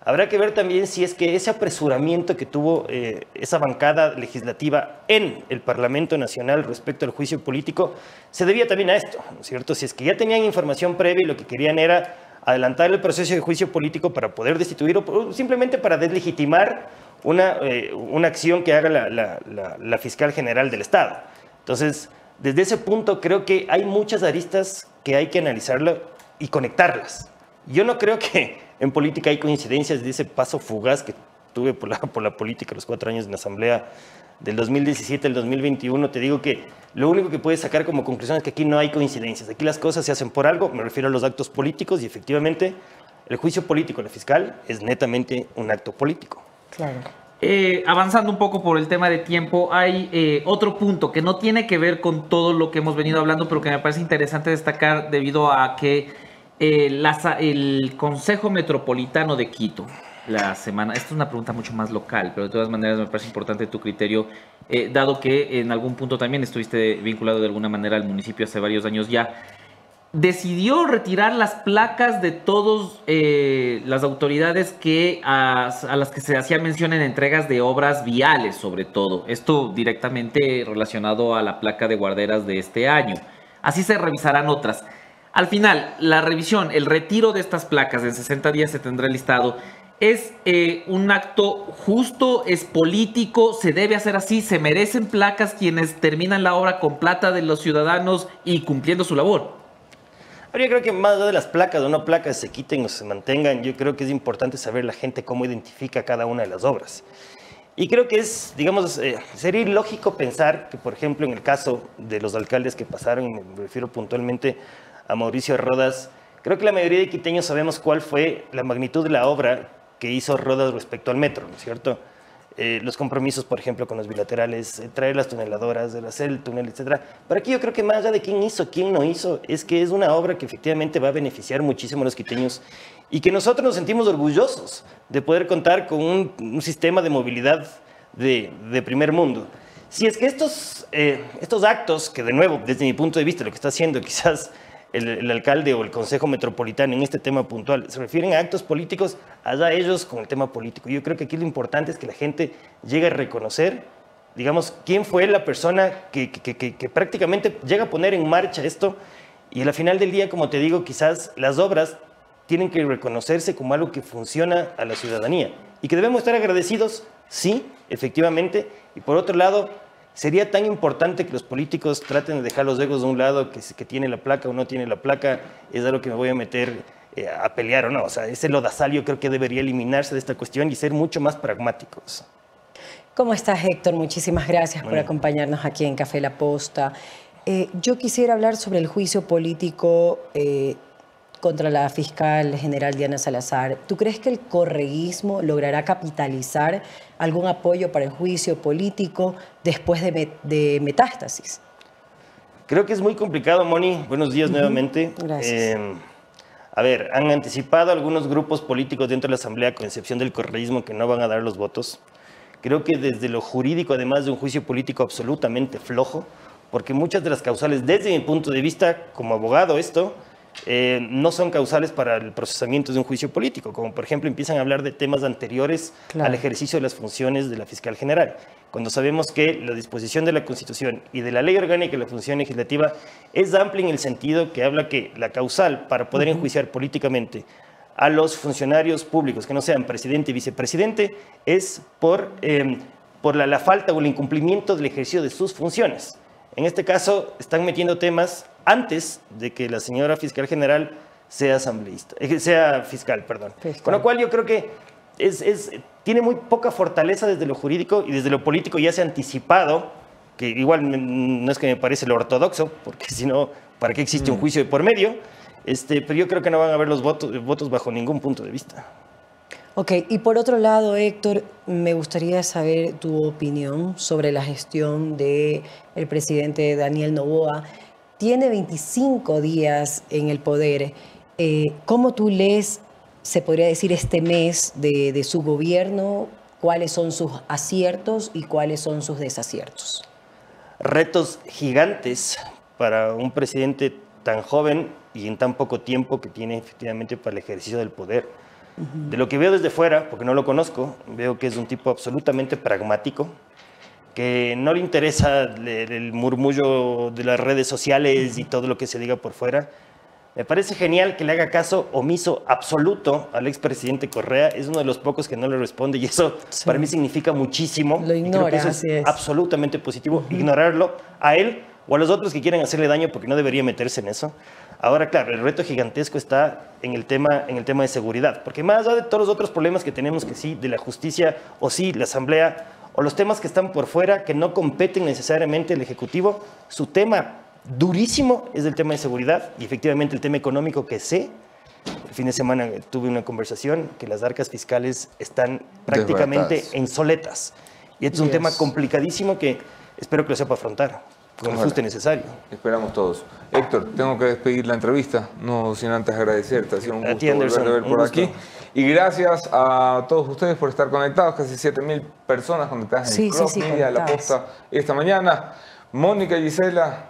habrá que ver también si es que ese apresuramiento que tuvo eh, esa bancada legislativa en el Parlamento Nacional respecto al juicio político se debía también a esto, ¿no es cierto? Si es que ya tenían información previa y lo que querían era adelantar el proceso de juicio político para poder destituir o simplemente para deslegitimar una, eh, una acción que haga la, la- la- la fiscal general del Estado. Entonces, desde ese punto creo que hay muchas aristas que hay que analizarlo y conectarlas. Yo no creo que en política hay coincidencias de ese paso fugaz que tuve por la, por la política los cuatro años en la Asamblea del 2017 al 2021. Te digo que lo único que puedes sacar como conclusión es que aquí no hay coincidencias. Aquí las cosas se hacen por algo, me refiero a los actos políticos y efectivamente el juicio político del fiscal es netamente un acto político. Claro. Eh, avanzando un poco por el tema de tiempo, hay eh, otro punto que no tiene que ver con todo lo que hemos venido hablando, pero que me parece interesante destacar debido a que eh, el Consejo Metropolitano de Quito, la semana, esta es una pregunta mucho más local, pero de todas maneras me parece importante tu criterio, eh, dado que en algún punto también estuviste vinculado de alguna manera al municipio hace varios años ya decidió retirar las placas de todas las autoridades que a, a las que se hacía mención en entregas de obras viales, sobre todo. Esto directamente relacionado a la placa de guarderas de este año. Así se revisarán otras. Al final, la revisión, el retiro de estas placas en 60 días se tendrá listado. ¿Es eh, un acto justo? ¿Es político? ¿Se debe hacer así? ¿Se merecen placas quienes terminan la obra con plata de los ciudadanos y cumpliendo su labor? Ahora yo creo que más allá de las placas o no placas se quiten o se mantengan, yo creo que es importante saber la gente cómo identifica cada una de las obras. Y creo que es, digamos, eh, sería ilógico pensar que, por ejemplo, en el caso de los alcaldes que pasaron, y me refiero puntualmente a Mauricio Rodas, creo que la mayoría de quiteños sabemos cuál fue la magnitud de la obra que hizo Rodas respecto al metro, ¿no es cierto? Eh, los compromisos, por ejemplo, con los bilaterales, eh, traer las tuneladoras, el hacer el túnel, etc. Pero aquí yo creo que más allá de quién hizo, quién no hizo, es que es una obra que efectivamente va a beneficiar muchísimo a los quiteños y que nosotros nos sentimos orgullosos de poder contar con un, un sistema de movilidad de, de, primer mundo. Si es que estos, eh, estos actos, que de nuevo, desde mi punto de vista, lo que está haciendo quizás el, alcalde o el Consejo Metropolitano en este tema puntual se refieren a actos políticos, allá ellos con el tema político. Yo creo que aquí lo importante es que la gente llegue a reconocer, digamos, quién fue la persona que, que prácticamente llega a poner en marcha esto. Y al final del día, como te digo, quizás las obras tienen que reconocerse como algo que funciona a la ciudadanía y que debemos estar agradecidos, sí, efectivamente, y por otro lado, sería tan importante que los políticos traten de dejar los egos de un lado, que, que tiene la placa o no tiene la placa, es algo que me voy a meter eh, a pelear o no. O sea, ese lodazal yo creo que debería eliminarse de esta cuestión y ser mucho más pragmáticos. ¿Cómo estás, Héctor? Muchísimas gracias por acompañarnos aquí en Café La Posta. Eh, yo quisiera hablar sobre el juicio político eh, contra la fiscal general Diana Salazar. ¿Tú crees que el correísmo logrará capitalizar algún apoyo para el juicio político después de, met- de metástasis? Creo que es muy complicado, Moni. Buenos días nuevamente. Gracias. Eh, a ver, han anticipado algunos grupos políticos dentro de la Asamblea, con excepción del correísmo, que no van a dar los votos. Creo que desde lo jurídico, además de un juicio político absolutamente flojo, porque muchas de las causales, desde mi punto de vista como abogado, esto, eh, no son causales para el procesamiento de un juicio político, como por ejemplo empiezan a hablar de temas anteriores Claro. al ejercicio de las funciones de la fiscal general, cuando sabemos que la disposición de la Constitución y de la ley orgánica de la función legislativa es amplia en el sentido que habla que la causal para poder enjuiciar políticamente a los funcionarios públicos que no sean presidente y vicepresidente es por, eh, por la, la falta o el incumplimiento del ejercicio de sus funciones. En este caso, están metiendo temas antes de que la señora fiscal general sea asambleísta, eh, sea fiscal, perdón. Fiscal. Con lo cual yo creo que es, es- tiene muy poca fortaleza desde lo jurídico y desde lo político ya se ha anticipado, que igual mm, no es que me parece lo ortodoxo, porque si no, ¿para qué existe un juicio de por medio? Este, pero yo creo que no van a haber los votos, votos bajo ningún punto de vista. Ok, y por otro lado, Héctor, me gustaría saber tu opinión sobre la gestión del el presidente Daniel Novoa. Tiene 25 días en el poder. Eh, ¿Cómo tú lees, se podría decir, este mes de su gobierno? ¿Cuáles son sus aciertos y cuáles son sus desaciertos? retos gigantes para un presidente tan joven y en tan poco tiempo que tiene efectivamente para el ejercicio del poder. De lo que veo desde fuera, porque no lo conozco, veo que es un tipo absolutamente pragmático, que no le interesa el, el murmullo de las redes sociales y todo lo que se diga por fuera. Me parece genial que le haga caso omiso absoluto al expresidente Correa. Es uno de los pocos que no le responde y eso Sí. para mí significa muchísimo. Lo Y creo que ignora, eso es es. absolutamente positivo. Ignorarlo a él o a los otros que quieren hacerle daño porque no debería meterse en eso. Ahora, claro, el reto gigantesco está en el tema, en el tema de seguridad, porque más allá de todos los otros problemas que tenemos, que sí, de la justicia o sí, la asamblea, o los temas que están por fuera, que no competen necesariamente el Ejecutivo, su tema durísimo es el tema de seguridad y efectivamente el tema económico que sé. El fin de semana tuve una conversación que las arcas fiscales están prácticamente en soletas. Y este es un tema complicadísimo que espero que lo sepa afrontar con el ajuste necesario. Esperamos todos. Héctor, tengo que despedir la entrevista, no sin antes agradecerte. Ha sido un gusto volverte a ver por aquí. Y gracias a todos ustedes por estar conectados, casi 7.000 personas conectadas en Sí, el sí, Club sí, Media, La. Posta esta mañana. Mónica y Gisela.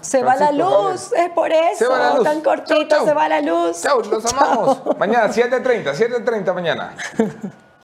Se va la luz, Javier. es por eso. Se va la luz. Tan cortito, Chau, chau. se va la luz. Chau, los amamos. mañana 7.30, 7.30 mañana.